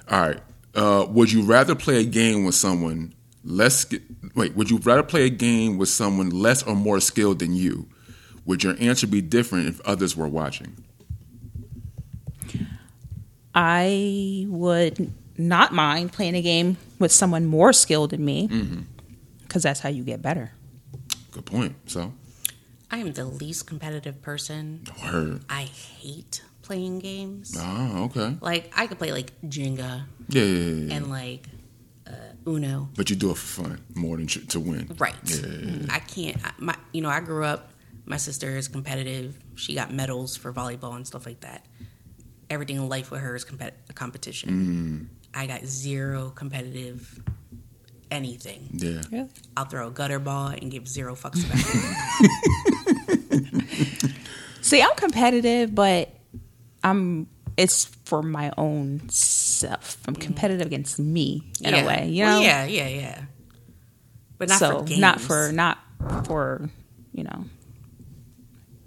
All right. Uh, would you rather play a game with someone less? sk- Wait. Would you rather play a game with someone less or more skilled than you? Would your answer be different if others were watching? I would not mind playing a game with someone more skilled than me, Mm-hmm. because that's how you get better. Good point. So, I am the least competitive person. word. I hate playing games. Oh, okay. Like I could play like Jenga Yeah, yeah, yeah, yeah. and like Uno. But you do it for fun more than to win. Right. Yeah, yeah, yeah. I can't. I, my, you know, I grew up. My sister is competitive. She got medals for volleyball and stuff like that. Everything in life with her is compet- a competition. Mm. I got zero competitive anything. Yeah. Really? I'll throw a gutter ball and give zero fucks about it. See, I'm competitive, but I'm. It's for my own self. I'm competitive against me in Yeah. a way, you Well, know. yeah, yeah, yeah. But not so for games. not for not for you know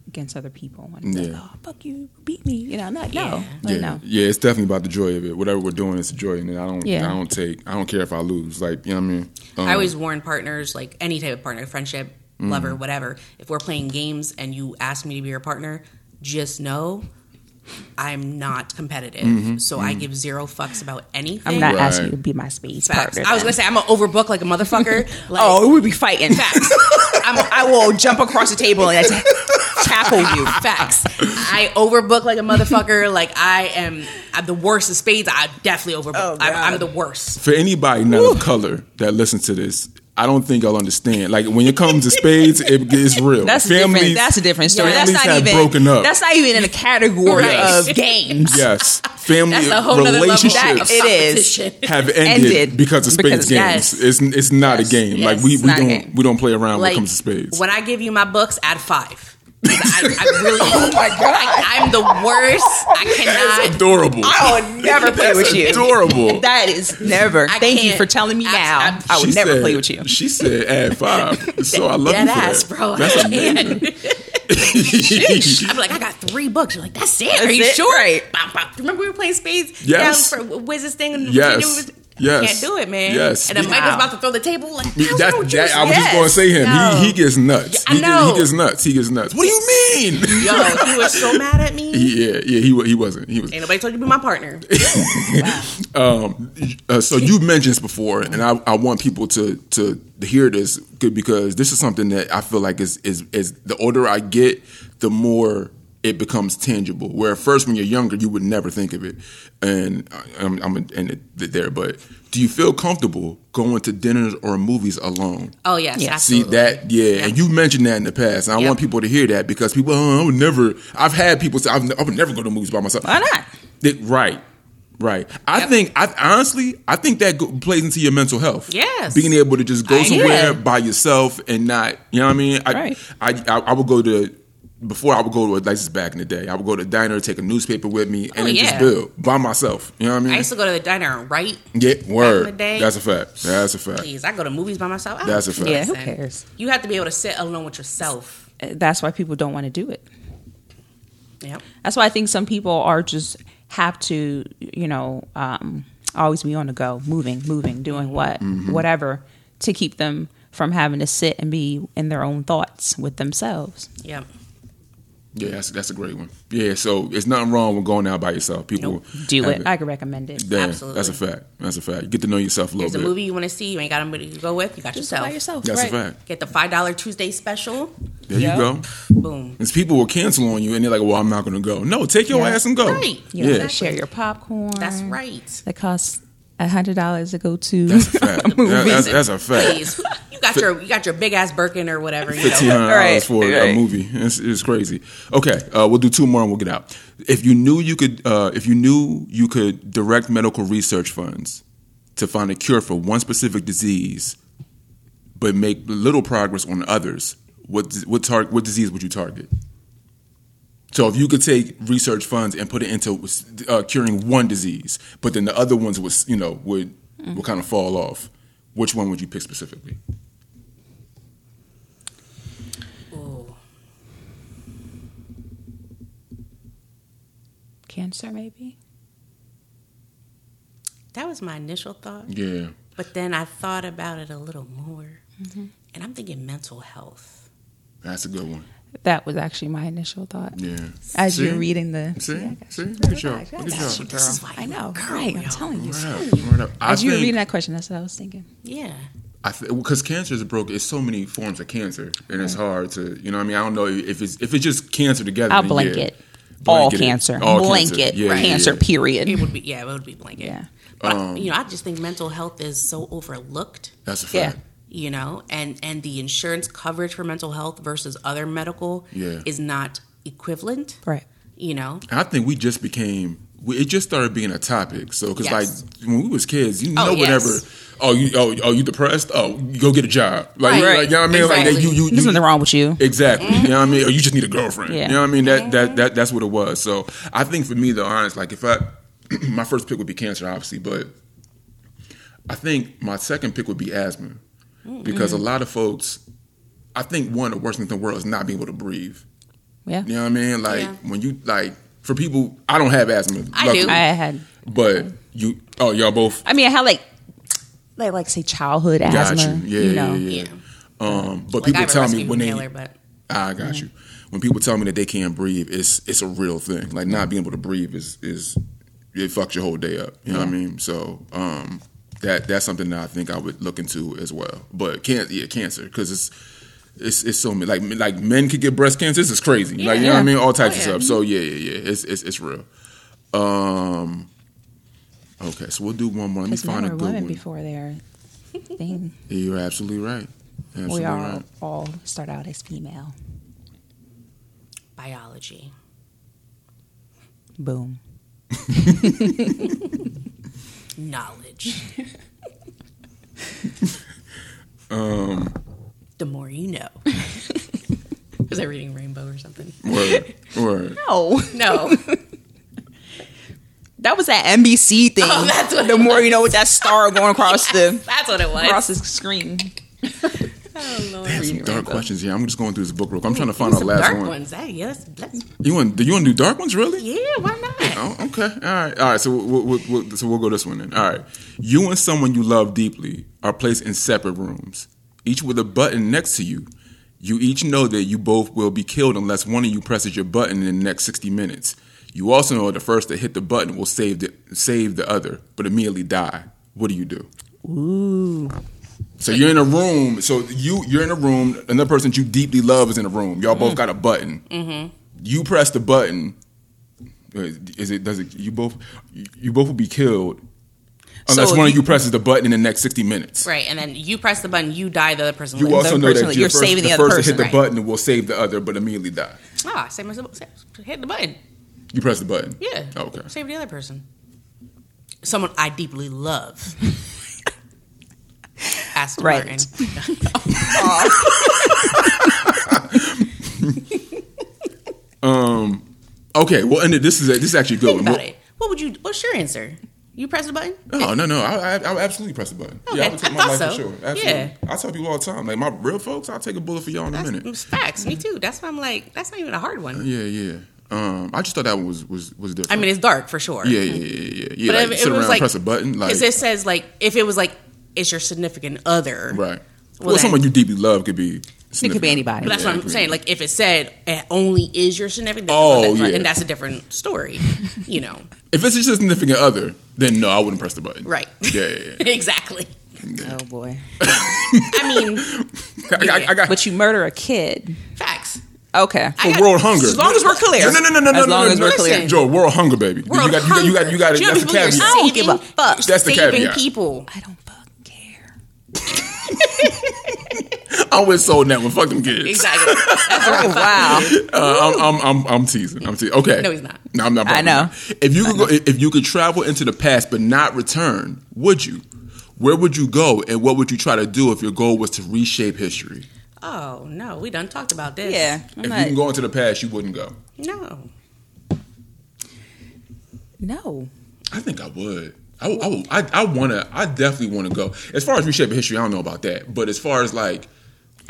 against other people. And Yeah. like, oh fuck you, beat me. You know, not Yeah. no, like, Yeah, no. yeah, it's definitely about the joy of it. Whatever we're doing, it's a joy, and I don't, Yeah. I don't take, I don't care if I lose. Like, you know what I mean? Um, I always warn partners, like any type of partner, friendship, Mm. lover, whatever. If we're playing games and you ask me to be your partner, just know I'm not competitive. Mm-hmm. So I give zero fucks about anything. I'm not Right. asking you to be my spades Facts. partner. I was then. gonna say I'm gonna overbook like a motherfucker. Like, oh, we would be fighting. facts. I'm, I will jump across the table and attack- tackle you. Facts. I overbook like a motherfucker. Like I am, I'm the worst of spades. I definitely overbook. Oh, I'm, I'm the worst. for anybody not of color that listens to this, I don't think I'll understand. Like when it comes to spades, it, it's real. That's a different. That's a different story. That's families not have even. broken up. That's not even in a category Right. of games. yes, family That's a whole nother level. relationships of It is. have ended, Ended because of spades because- games. yes. It's it's not Yes, a game. yes. Like we, we don't game. we don't play around when it comes to spades. when I give you my books, add five. 'Cause I, I really. oh my god! I, am the worst. I That's cannot. adorable. I would never play That's with you. adorable. That is never. I Thank you for telling me I- now. I- I, would never said- play with you. She said add five. So I love Dead you for ass, that. bro. That's I amazing. I'm like, I got three books. You're like, that's it. Are you it? sure? Right. Bop, bop. Remember we were playing spades? Yes. Down for Wizard's thing. And Yes. Virginia Yes. Can't do it, man. Yes. And then Wow. Michael's about to throw the table. Like, how's That, wrong you? that, I was just going to say him. No. He, he gets nuts. I he, get- know. he gets nuts. He gets nuts. What do you mean? Yo, he was so mad at me. yeah, yeah. He he wasn't. He was. Ain't nobody told you to be my partner. Um, uh, so you've mentioned this before, and I, I want people to to hear this because this is something that I feel like is is is the older I get, the more it becomes tangible. Where at first, when you're younger, you would never think of it, and I- I'm, I'm gonna it there. But do you feel comfortable going to dinners or movies alone? Oh yes, Yeah. See that, yeah, and you mentioned that in the past, and I Yep. want people to hear that because people, oh, I would never. I've had people say, I've, would never go to movies by myself. Why not? It- right, right. I Yep. think, I honestly, I think that go, plays into your mental health. Yes. being able to just go I- somewhere Yeah. by yourself and not, you know what I mean? I, Right. I, I, I would go to. Before I would go to a like this back in the day, I would go to a diner, take a newspaper with me, and Oh, then just build by myself. You know what I mean? I used to go to the diner and write. yeah, word. the day. That's a fact. That's a fact. Please, I go to movies by myself. I That's a fact. Yeah, who cares? You have to be able to sit alone with yourself. Uh, That's why people don't want to do it. Yeah. That's why I think some people are just have to, you know, um, always be on the go, moving, moving, doing what, whatever, to keep them from having to sit and be in their own thoughts with themselves. Yep. Yeah, that's that's a great one. Yeah, so it's nothing wrong with going out by yourself. People Do have it. I could recommend it. Yeah, Absolutely. that's a fact. That's a fact. You get to know yourself a little There's a bit. movie you want to see. You ain't got anybody to go with. You got Just yourself. by yourself. That's right. a fact. Get the five dollar Tuesday special. There Yep. you go. Boom. Because people will cancel on you and they're like, well, I'm not going to go. No, take your Yeah. ass and go. Right. You know, Yeah. share your popcorn. That's right. That costs a hundred dollars to go to That's a fact. a movie. That- that's, that's a fact. Please. You got your you got your big ass Birkin or whatever. You Fifteen know. hundred dollars Right, for a movie. It's, it's crazy. Okay, uh, we'll do two more and we'll get out. If you knew you could, uh, if you knew you could direct medical research funds to find a cure for one specific disease, but make little progress on others, what what tar- what disease would you target? So if you could take research funds and put it into uh, curing one disease, but then the other ones was you know would would kind of fall off, which one would you pick specifically? Ooh. cancer, maybe. That was my initial thought. Yeah. But then I thought about it a little more. And I'm thinking mental health. That's a good one. That was actually my initial thought. Yeah. As See? you're reading the See? Yeah, I See? you. Look at y'all. Relax, Look at y'all. girl. This is why I know, girl, right? I'm telling you. Word up, word up. I As you were reading that question, that's what I was thinking. Yeah. I because cancer is broken. It's so many forms of cancer, and it's hard to, you know. what I mean, I don't know if it's if it's just cancer together. I'll blanket. yeah. All it. cancer. All blanket cancer. Yeah, yeah, cancer, yeah. period. It would be yeah, it would be blanket. Yeah. But Um, you know, I just think mental health is so overlooked. That's a Yeah. Fact. you know and and the insurance coverage for mental health versus other medical Yeah. is not equivalent Right. you know I think we just became. we- It just started being a topic. So, because Yes. like when we was kids, you Oh, know, yes. whenever, oh, you, oh, oh, you depressed? Oh, you go get a job. Like, Right. like you know what I mean? Like Exactly. you, you, There's nothing wrong with you. Exactly. You know what I mean? Or you just need a girlfriend. Yeah. You know what I mean? That that that that's what it was. So I think for me though, honest, like if I my first pick would be cancer, obviously, but I think my second pick would be asthma. Because a lot of folks I think one of the worst things in the world is not being able to breathe. Yeah. You know what I mean? Like Yeah. when you like for people, I don't have asthma. I luckily, do. I had. but you. Oh, y'all both. I mean, I had like, like, like say childhood Got asthma. you. Yeah, you yeah, know. yeah, Yeah. Um, but Like people tell me when they. inhaler, but I got you. When people tell me that they can't breathe, it's it's a real thing. Like not being able to breathe is is it fucks your whole day up. You know what I mean? So um, that that's something that I think I would look into as well. But can't yeah cancer because it's. It's, it's so many like like men could get breast cancer. This is crazy. Like you know what I mean, all types Oh, of stuff. So yeah, yeah, yeah. It's it's it's real. Um. Okay, so we'll do one more. Let me find a are good women one. before they're thing. Yeah, you're absolutely right. Absolutely We all right. all start out as female. biology. Boom. Knowledge. Um. The more you know. Was I reading Rainbow or something? Word. Word. No, No. that was that NBC thing. Oh, that's what the it more you know, with that star going across the That's what it was. across the screen. oh, Lord. Damn, some dark Rainbow. questions here. I'm just going through this book real quick. I'm trying to find Ooh, our some last dark one. ones. Hey, yes, let's, You want? Do you want to do dark ones? Really? yeah, why not? Oh, okay. All right. All right. So we'll, we'll, we'll, so we'll go this one then. All right. You and someone you love deeply are placed in separate rooms, each with a button next to you. You each know that you both will be killed unless one of you presses your button in the next 60 minutes. You also know the first to hit the button will save the save the other, but immediately die. What do you do? Ooh. So you're in a room. So you you're in a room. Another person you deeply love is in a room. Y'all both got a button. Mm-hmm. You press the button. Is it? Does it? You both. You both will be killed unless So one of you- you presses the button in the next sixty minutes. Right, and then you press the button, you die, the other person You also The know that you're first, saving the the other first to person, hit the right. button will save the other, but immediately die. ah, same as hit the button. You press the button. Yeah. Okay. Save the other person. Someone I deeply love. Aston Right. Martin. Okay. Well, and this is a, this is actually good Think about Well- it. What would you? What's your answer? You press the button. Oh no no! I, I, I would absolutely press the button. Okay, Yeah, I would take I my life thought for so. sure. Absolutely. Yeah. I tell people all the time, like my real folks, I'll take a bullet for y'all in a That's minute. it's facts. Me too. That's why I'm like, that's not even a hard one. Yeah, yeah. Um, I just thought that one was was was different. I mean, it's dark for sure. yeah, yeah, yeah, yeah. yeah. But like, if it sit was around, like- press a button, like Because it says like, if it was like, it's your significant other. right. Well, Well, then- someone you deeply love could be. It could be anybody. But that's what I'm saying. Like, if it said it only is your significant, then Oh, that's, yeah. and that's a different story. You know, If it's just a significant other, then no, I wouldn't press the button. right? Yeah, yeah, exactly. Oh boy. I mean. I, I, I got But you murder a kid. facts. Okay. I got- world hunger. As long as we're clear. No, no, no, no, no, no. As no, long no, as no. we're clear. Joe, world hunger, baby. World you got, you got, you got, you got. hunger. Do you That's the know you're caveat. I don't give a fuck. That's the saving caveat. people. I don't fucking care. I'm with sold that one. Fuck them kids. Exactly. That's right. wow. Uh, I'm, I'm, I'm, I'm teasing. I'm teasing. Okay. No, he's not. No, I'm not. I know. If you could go, if you could travel into the past but not return, would you? Where would you go, and what would you try to do if your goal was to reshape history? Oh no, we done talked about this. Yeah. I'm If not, you can go into the past, you wouldn't go. No. no. I think I would. I, I, I, I want to. I definitely want to go. As far as reshaping history, I don't know about that. But as far as like,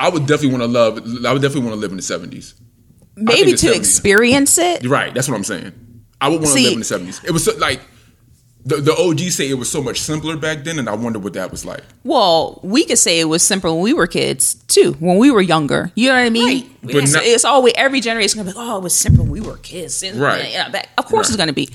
I would definitely want to love. I would definitely want to live in the seventies. Maybe the to 70s. experience it. Right. That's what I'm saying. I would want to live in the seventies. It was so, like the the OG say it was so much simpler back then, and I wonder what that was like. Well, we could say it was simple when we were kids too, when we were younger. You know what I mean? Right. But it's, not- it's always every generation gonna be like, oh, it was simple when we were kids. Right. Yeah, that, of course Right. it's gonna be.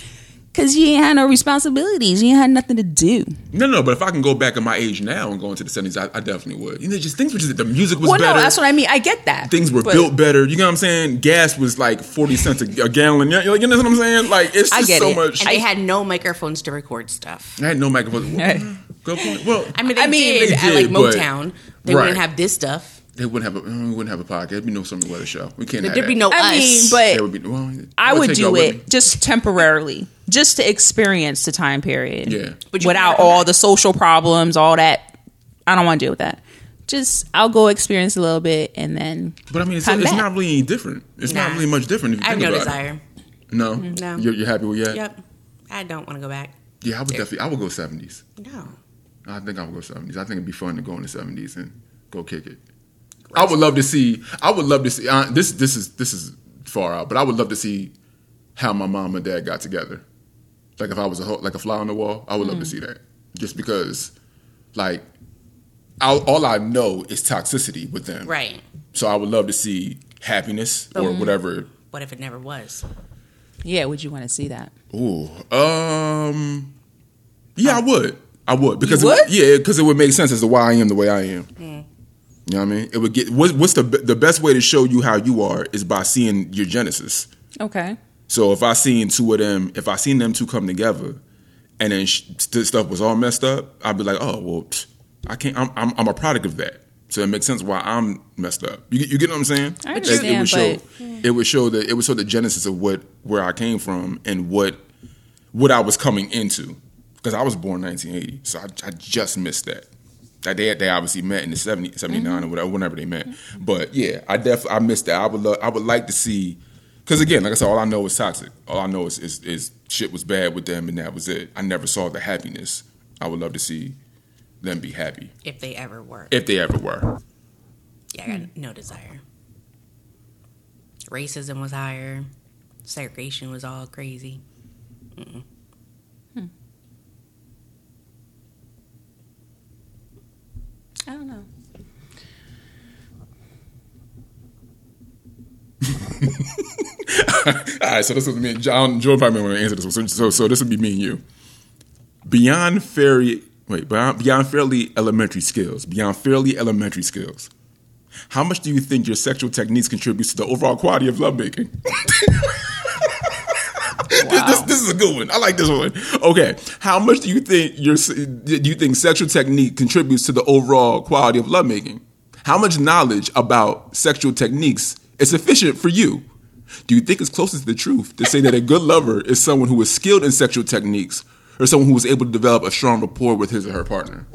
Cause you ain't had no responsibilities. You ain't had nothing to do. No, no, but if I can go back at my age now and go into the seventies, I, I definitely would. You know, just things were just the music was well, better. no, that's what I mean. I get that. things were But built better. You know what I'm saying? Gas was like forty cents a, a gallon. You know, you know what I'm saying? Like it's I just get so it. much. And they had no microphones to record stuff. I had no microphone. Hey. Good point. Well, I mean, they I mean, did they at like did, but- Motown. They Right. wouldn't have this stuff. They wouldn't have a we wouldn't have a podcast. It'd be no Stormy Weather show. We can't. There- have There'd be that. no I us. mean, but would be. Well, I would would do it just temporarily, just to experience the time period. Yeah. But without all the social problems, all that. I don't want to deal with that. Just I'll go experience a little bit and then. But I mean, it's, come it's back. not really any different. It's not really much different if you I have think no about desire. it. No, No. You're, you're happy with that? Yep. I don't want to go back. Yeah, I would definitely. I would go seventies. No. I think I would go seventies. I think it'd be fun to go in the seventies and go kick it. I would love to see. I would love to see. Uh, this this is this is far out, but I would love to see how my mom and dad got together. Like if I was a like a fly on the wall, I would love to see that. Just because, like, I, all I know is toxicity with them. Right. So I would love to see happiness or whatever. What if it never was? Yeah, would you want to see that? Ooh, um, yeah, I would. I would because You it- would? yeah, because it would make sense as to why I am the way I am. You know what I mean? It would get what, what's the the best way to show you how you are is by seeing your genesis. Okay. So if I seen two of them, if I seen them two come together, and then sh- st- stuff was all messed up, I'd be like, oh well, pfft, I can't. I'm, I'm I'm a product of that. So it makes sense why I'm messed up. You, you get what I'm saying? I It- it, would show. but- It would show that it would show the genesis of what where I came from and what what I was coming into. Because I was born 1980, so I, I just missed that. That they they obviously met in the 70, 79 mm-hmm. or whatever, whenever they met. But yeah, I definitely I missed that. I would love, I would like to see because again, like I said, all I know is toxic. All I know is, is is shit was bad with them, and that was it. I never saw the happiness. I would love to see them be happy If they ever were. if they ever were. Yeah, I got no desire. Racism was higher. Segregation was all crazy. I don't know. All right, so this was me. John, Joe probably want to answer this one. So, so, so this would be me and you. Beyond fairly, wait, beyond, beyond fairly elementary skills, beyond fairly elementary skills. How much do you think your sexual techniques contributes to the overall quality of lovemaking? This, this, this is a good one. I like this one. Okay, how much do you think your do you think sexual technique contributes to the overall quality of lovemaking? How much knowledge about sexual techniques is sufficient for you? Do you think it's closest to the truth to say that a good lover is someone who is skilled in sexual techniques or someone who is able to develop a strong rapport with his or her partner?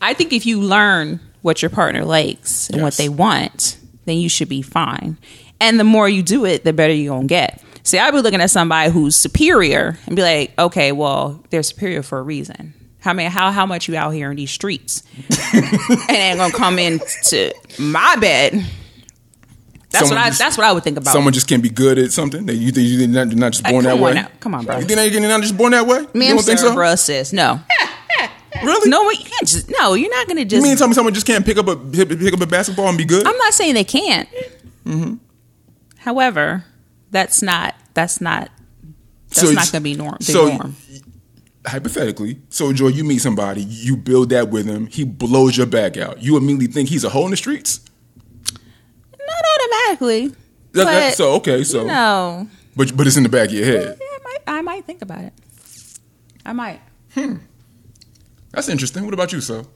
I think if you learn what your partner likes and what they want, then you should be fine. And the more you do it, the better you're gonna get. See, I'd be looking at somebody who's superior and be like, okay, well, they're superior for a reason. How many how how much you out here in these streets? and ain't gonna come into my bed. That's Someone what I just- that's what I would think about. Someone just can't be good at something. That you think you're not, you're not just born that way. now. Come on, bro. You think you're not just born that way? you Ma'am, don't think so? bruh, sis. No. Really? No, you can't just no, you're not gonna just. You mean tell me someone just can't pick up a pick pick up a basketball and be good? I'm not saying they can't. Mm-hmm. However, that's not that's not that's So not going to be norm. The so norm. hypothetically, so Joy, you meet somebody, you build that with him, he blows your back out. You immediately think he's a hole in the streets. Not automatically. That- that- so okay, so no, but but it's in the back of your head. yeah, I might I might think about it. I might. Hmm. That's interesting. What about you, so?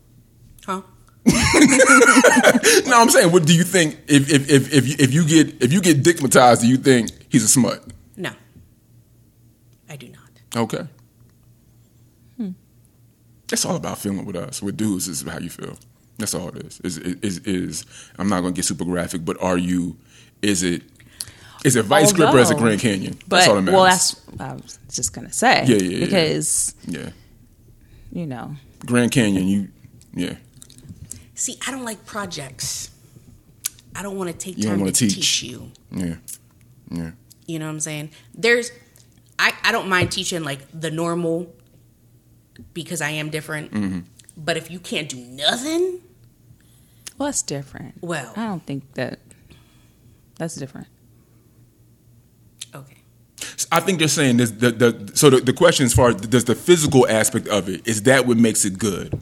Huh? No, I'm saying, what do you think if if if if you, if you get if you get dickmatized, do you think he's a smut? No. I do not. Okay. It's all about feeling with us. With dudes, is how you feel. That's all it is. Is is is? I'm not going to get super graphic, but are you? Is it? Is it Vice Grip or is it Grand Canyon? But that's all that matters. well, that's I was just going to say. Yeah, yeah, yeah. Because yeah. you know, Grand Canyon. You yeah. See, I don't like projects. I don't want to take You don't time to wanna teach. teach. you. Yeah. Yeah. You know what I'm saying? There's, I, I don't mind teaching like the normal because I am different. Mm-hmm. But if you can't do nothing, well, that's different. well, I don't think that that's different. okay. I think they're saying this. The, the so the, the question as far as does the physical aspect of it is that what makes it good?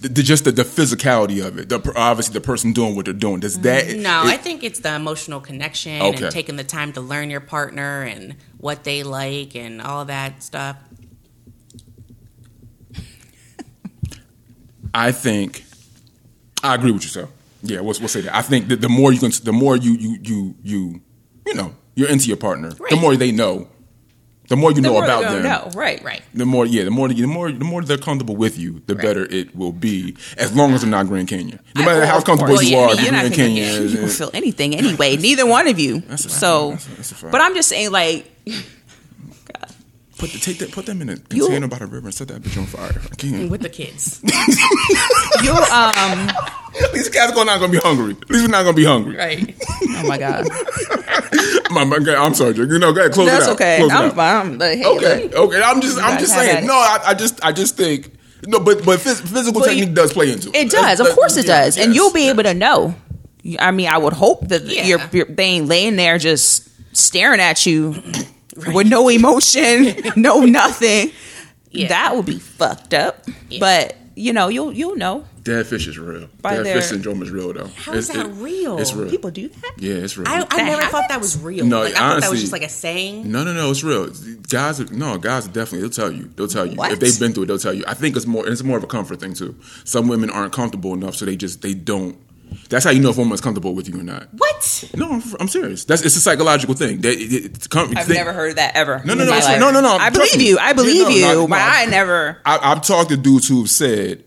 The, the- just the, the physicality of it. The, obviously, the person doing what they're doing. Does mm-hmm. that? No, it- I think it's the emotional connection Okay. and taking the time to learn your partner and what they like and all that stuff. I think I agree with you, sir. Yeah, we'll, we'll say that. I think that the more you can, the more you you you you you know you're into your partner, the more they know, the more you know more about them. know, right? Right. The more, yeah, the more, the more, the more they're comfortable with you, the Right. better it will be. As long as they're not Grand Canyon, no matter how comfortable course. you are, yeah, you're Grand Canyon, is- You don't feel anything anyway. Neither one of you. That's a- so, that's a- that's a but I'm just saying, like. Put the, take that, put them in a container by the river and set that bitch on fire. I can't. with the kids. You um. These cats are not gonna be hungry. At least we're not gonna be hungry. Right. Oh my god. My, my, okay, I'm sorry, Jake. You know, go ahead, close That's it out. okay. Close I'm fine. Like, hey, Okay, look. okay. I'm just, I'm just saying. No, I, I just, I just think. No, but but phys- physical But you- technique does play into it. It does, of course it yeah, does, and yes, you'll be yes. able to know. I mean, I would hope that Yeah. you're, you're they ain't laying there just staring at you with no emotion, no nothing. Yeah. That would be fucked up. Yeah. But you know, you'll you'll know. Dead fish is real. By Dead their- fish syndrome is real though. How is It's- that real? It's real. People do that. yeah, it's real. I, I That never thought that was real. No, like, I thought that was just like a saying. No, no, no, it's real. Guys, are, no, guys are definitely. They'll tell you. They'll tell you What? if they've been through it. They'll tell you. I think it's more. It's more of a comfort thing too. Some women aren't comfortable enough, so they just they don't. That's how you know if a woman's comfortable with you or not. What? No, I'm, I'm serious. That's it's a psychological thing. That it, it's com- I've think- never heard that ever. No, no, in no, my it's- life. no, no, no, I believe me. you. I believe Yeah, no, you. no, but no. I never. I, I've talked to dudes who've said,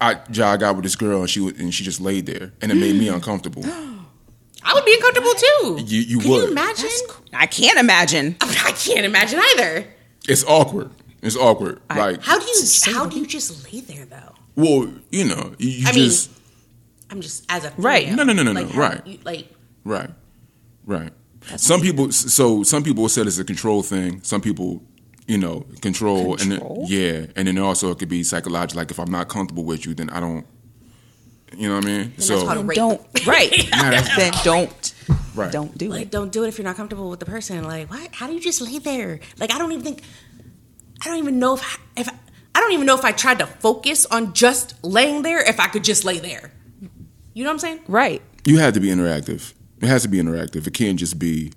"I, ja, I got with this girl and she was, and she just laid there, and it made me uncomfortable." I would be uncomfortable too. You- you Can would. you imagine? I can't imagine. I can't imagine either. It's awkward. It's awkward. like, How do you? How do you just lay there though? well, you know, you, you I mean, just I'm just as a Right. female. No, no, no, no, no, Like, how right. you- like right, right. some people, so some people said it's a control thing. Some people, you know, control, Control? and then, yeah, and then also it could be psychological. Like if I'm not comfortable with you, then I don't. You know what I mean? that's called a rape. Don't right. that's- then don't right. don't do like it. don't do it if you're not comfortable with the person. Like what? How do you just lay there? Like I don't even think. I don't even know if if I don't even know if I tried to focus on just laying there. If I could just lay there. You know what I'm saying? Right. You have to be interactive. It has to be interactive. It can't just be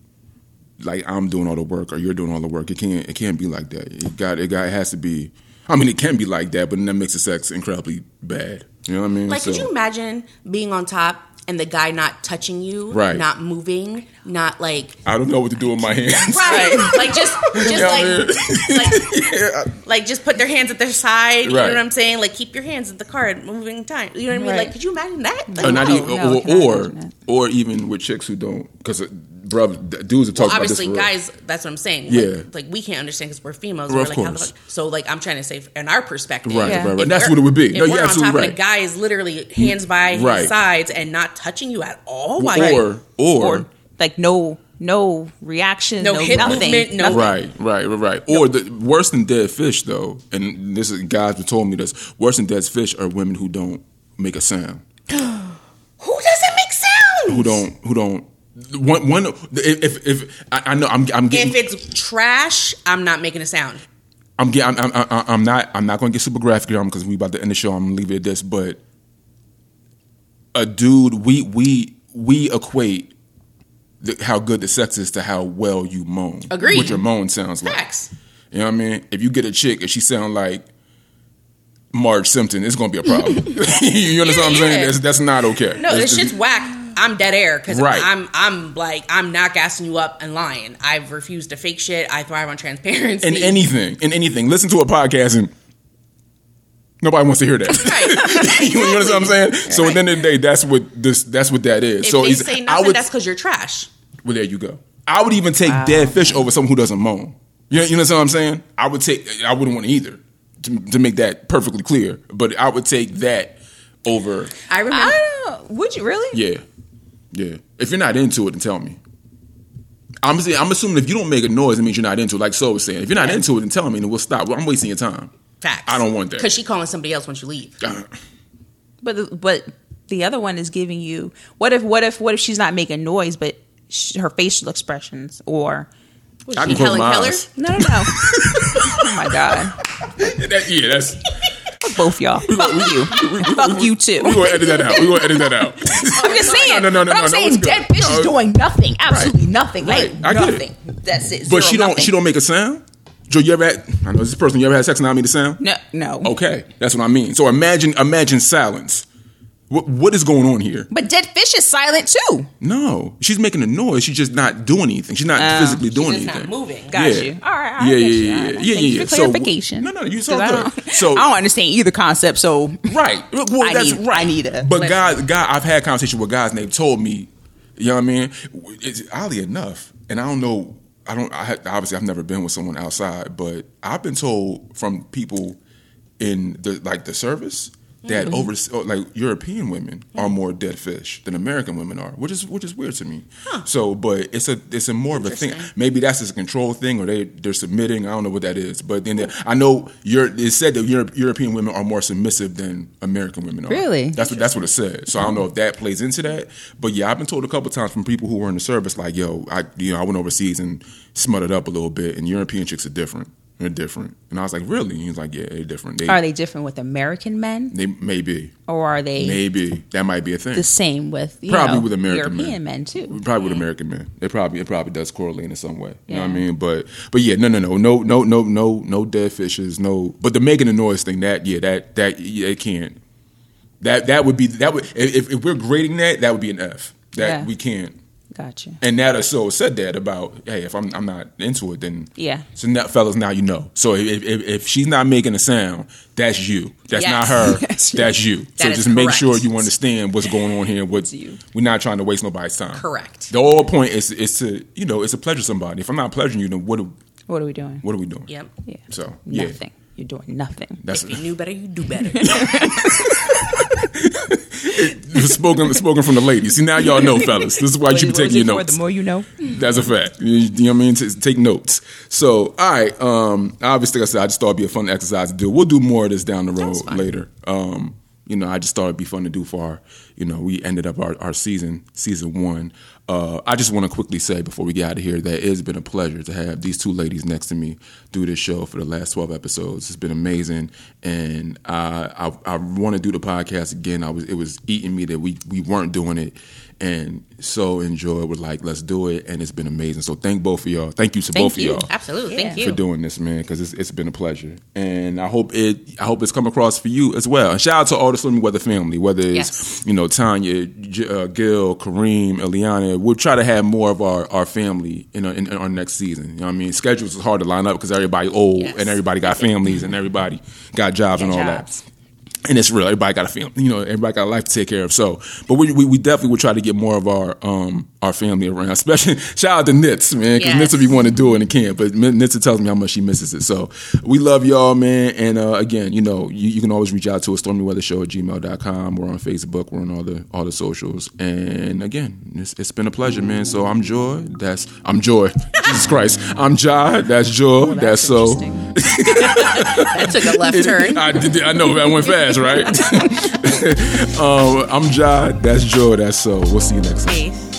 like I'm doing all the work or you're doing all the work. It can't. It can't be like that. It got. It got. It has to be. I mean, it can be like that, but then that makes the sex incredibly bad. You know what I mean? Like, could you imagine being on top and the guy not touching you, Right. not moving, not like I don't know what to do with my hands. right, like just just Yeah, I like like like just put their hands at their side. You know Right. what I'm saying? Like keep your hands at the card, moving time. You know what I mean? Right. Like, could you imagine that? Like, or not no. even, no, or or, or even with chicks who don't, because brother, dudes have talked Well, about this. obviously, guys. That's what I'm saying. Yeah. like we can't understand because we're females. Well, we're of like, how the course. fuck? So, like, I'm trying to say, in our perspective, Right, Yeah. right, right. if That's what it would be. If No, we're you're on top absolutely and the right. guy is literally hands by Right. his sides and not touching you at all, while Or, you're- or, Or like no no reaction, No no, hip nothing. movement, no- Right, right, right, right. Or the worse than dead fish, though, and this is guys who told me this. Worse than dead fish are women who don't make a sound, who doesn't make sounds? who don't, who don't. One, one. If, if, if I, I know, I'm, I'm getting, If it's trash, I'm not making a sound. I'm getting, I'm, I'm, I'm, not, I'm not going to get super graphic here because we about to end the show. I'm gonna leave it at this, but a dude, we, we, we equate the, how good the sex is to how well you moan. Agreed. What your moan sounds like. Facts. You know what I mean? If you get a chick and she sound like Marge Simpson, it's gonna be a problem. you understand what I'm saying? That's, that's not okay. No, It's this just- shit's whack. I'm dead air because Right. I'm I'm like I'm not gassing you up and lying. I've refused to fake shit. I thrive on transparency. in anything, in anything. Listen to a podcast and nobody wants to hear that. Right. you understand what I'm saying? So at the end of the day, that's what this. That's what that is. If so they it's- say I nothing, would. that's because you're trash. well, there you go. I would even take dead fish over someone who doesn't moan. You, you know what I'm saying? I would take. I wouldn't want either. To, to make that perfectly clear, but I would take that over. I remember. I don't. Would you really? Yeah, yeah. If you're not into it, then tell me. I'm saying, I'm assuming if you don't make a noise, it means you're not into it. Like So was saying, if you're not into it, then tell me, and we'll stop. Well, I'm wasting your time. Facts. I don't want that. because she calling somebody else once you leave. Uh, But the, but the other one is giving you what if what if what if she's not making noise, but sh- her facial expressions or Was I can close Helen my Keller? eyes. no no no. oh my god, that- yeah, that's. Fuck both y'all. Fuck you. Fuck you too. We're gonna edit that out. We're gonna edit that out. I'm just saying. No, no, no, but no, I'm no, saying good. dead fish No, is uh, doing nothing. Absolutely nothing. Right. Like I get it. That's it. but Zero, she don't. nothing. She don't make a sound. Joe, you ever had? I know this person. You ever had sex and not made a sound? No, no. Okay, that's what I mean. So imagine, imagine silence. What, what is going on here? But dead fish is silent too. No, she's making a noise. She's just not doing anything. She's not Oh. physically doing just not moving. Got Yeah. you. All right. I Yeah, get yeah, you. yeah, All right. yeah, yeah, yeah. For So- clarification. No, no, you so 'Cause I good. don't, So- I don't understand either concept. So Right. Well, I that's need- right. I need a- But Listen. guys, guy, I've had conversation with guys and they've told me, you know what I mean? It's oddly enough, and I don't know. I don't. I had, obviously I've never been with someone outside, but I've been told from people in the like the service that Mm-hmm. over oh, like European women are more dead fish than American women are, which is which is weird to me. So, but it's a it's a more of a thing. Maybe that's just a control thing, or they they're submitting. I don't know what that is, but then I know Europe. It said that Europe, European women are more submissive than American women are. Really? That's what that's what it said. So I don't know if that plays into that. But yeah, I've been told a couple times from people who were in the service, like, yo, I you know I went overseas and smutted up a little bit, and European chicks are different. They're different, and I was like, really? And he was like, yeah, they're different. They Are they different with American men, they maybe or are they maybe that might be a thing. the same with you Probably know, with American European men. men, too? Probably with American men. It probably it probably does correlate in some way. You know what I mean? But but yeah, no no no no no no no no dead fishes. No. But the making the noise thing that yeah that that yeah, it can't. That that would be that would if if we're grading that that would be an F. That Yeah. we can't. Gotcha. And that so said that about hey if I'm I'm not into it then Yeah. so now fellas now you know so if if, if she's not making a sound that's you that's not her That's you. that's you so That is just make sure you understand what's going on here What's you. we're not trying to waste nobody's time Correct. the whole point is is to you know it's a pleasure somebody if I'm not pleasuring you then what are, What are we doing? what are we doing Yep. Yeah. so yeah Nothing. You're doing nothing. that's If you knew better, you do better. spoken spoken from the ladies see now y'all know fellas this is why you should be taking your notes The more you know. That's a fact. You, you know what I mean? To take notes. So, all right. Um, obviously, like I said, I just thought it'd be a fun exercise to do. We'll do more of this down the road later. Um, you know, I just thought it'd be fun to do for our, you know, we ended up our, our season, season one. Uh, I just want to quickly say before we get out of here that it has been a pleasure to have these two ladies next to me do this show for the last 12 episodes. It's been amazing. And uh, I, I want to do the podcast again. I was, it was eating me that we, we weren't doing it and so enjoyed. We're like, let's do it. And it's been amazing. So thank both of y'all. Thank you to Thank both you. of y'all Absolutely. Thank you. for doing this, man, because it's, it's been a pleasure, and I hope it I hope it's come across for you as well. And shout out to all the Swimming Weather family, whether it's Yes. you know Tanya, J- uh, Gil, Kareem, Eliana. We'll try to have more of our, our family in, our- in, in our next season. You know what I mean? Schedules is hard to line up because everybody old Yes. and everybody got families and everybody got jobs and all jobs. that and it's real. Everybody got a family, you know. Everybody got a life to take care of. So, but we we, we definitely would try to get more of our um our family around. Especially shout out to Nitz, man, because Yes. Nitz if you want to do it and can't, but Nitz tells me how much she misses it. So we love y'all, man. And uh, again, you know, you, you can always reach out to us stormyweathershow at gmail.com. We're on Facebook. We're on all the all the socials. And again, it's, it's been a pleasure, man. So I'm Joy. That's I'm Joy. Jesus Christ. I'm Jah. That's Joy. that's, so. interesting. That took a left turn. I, I know that went fast, right? um, I'm Jah. That's Joe. That's so. We'll see you next time. Peace.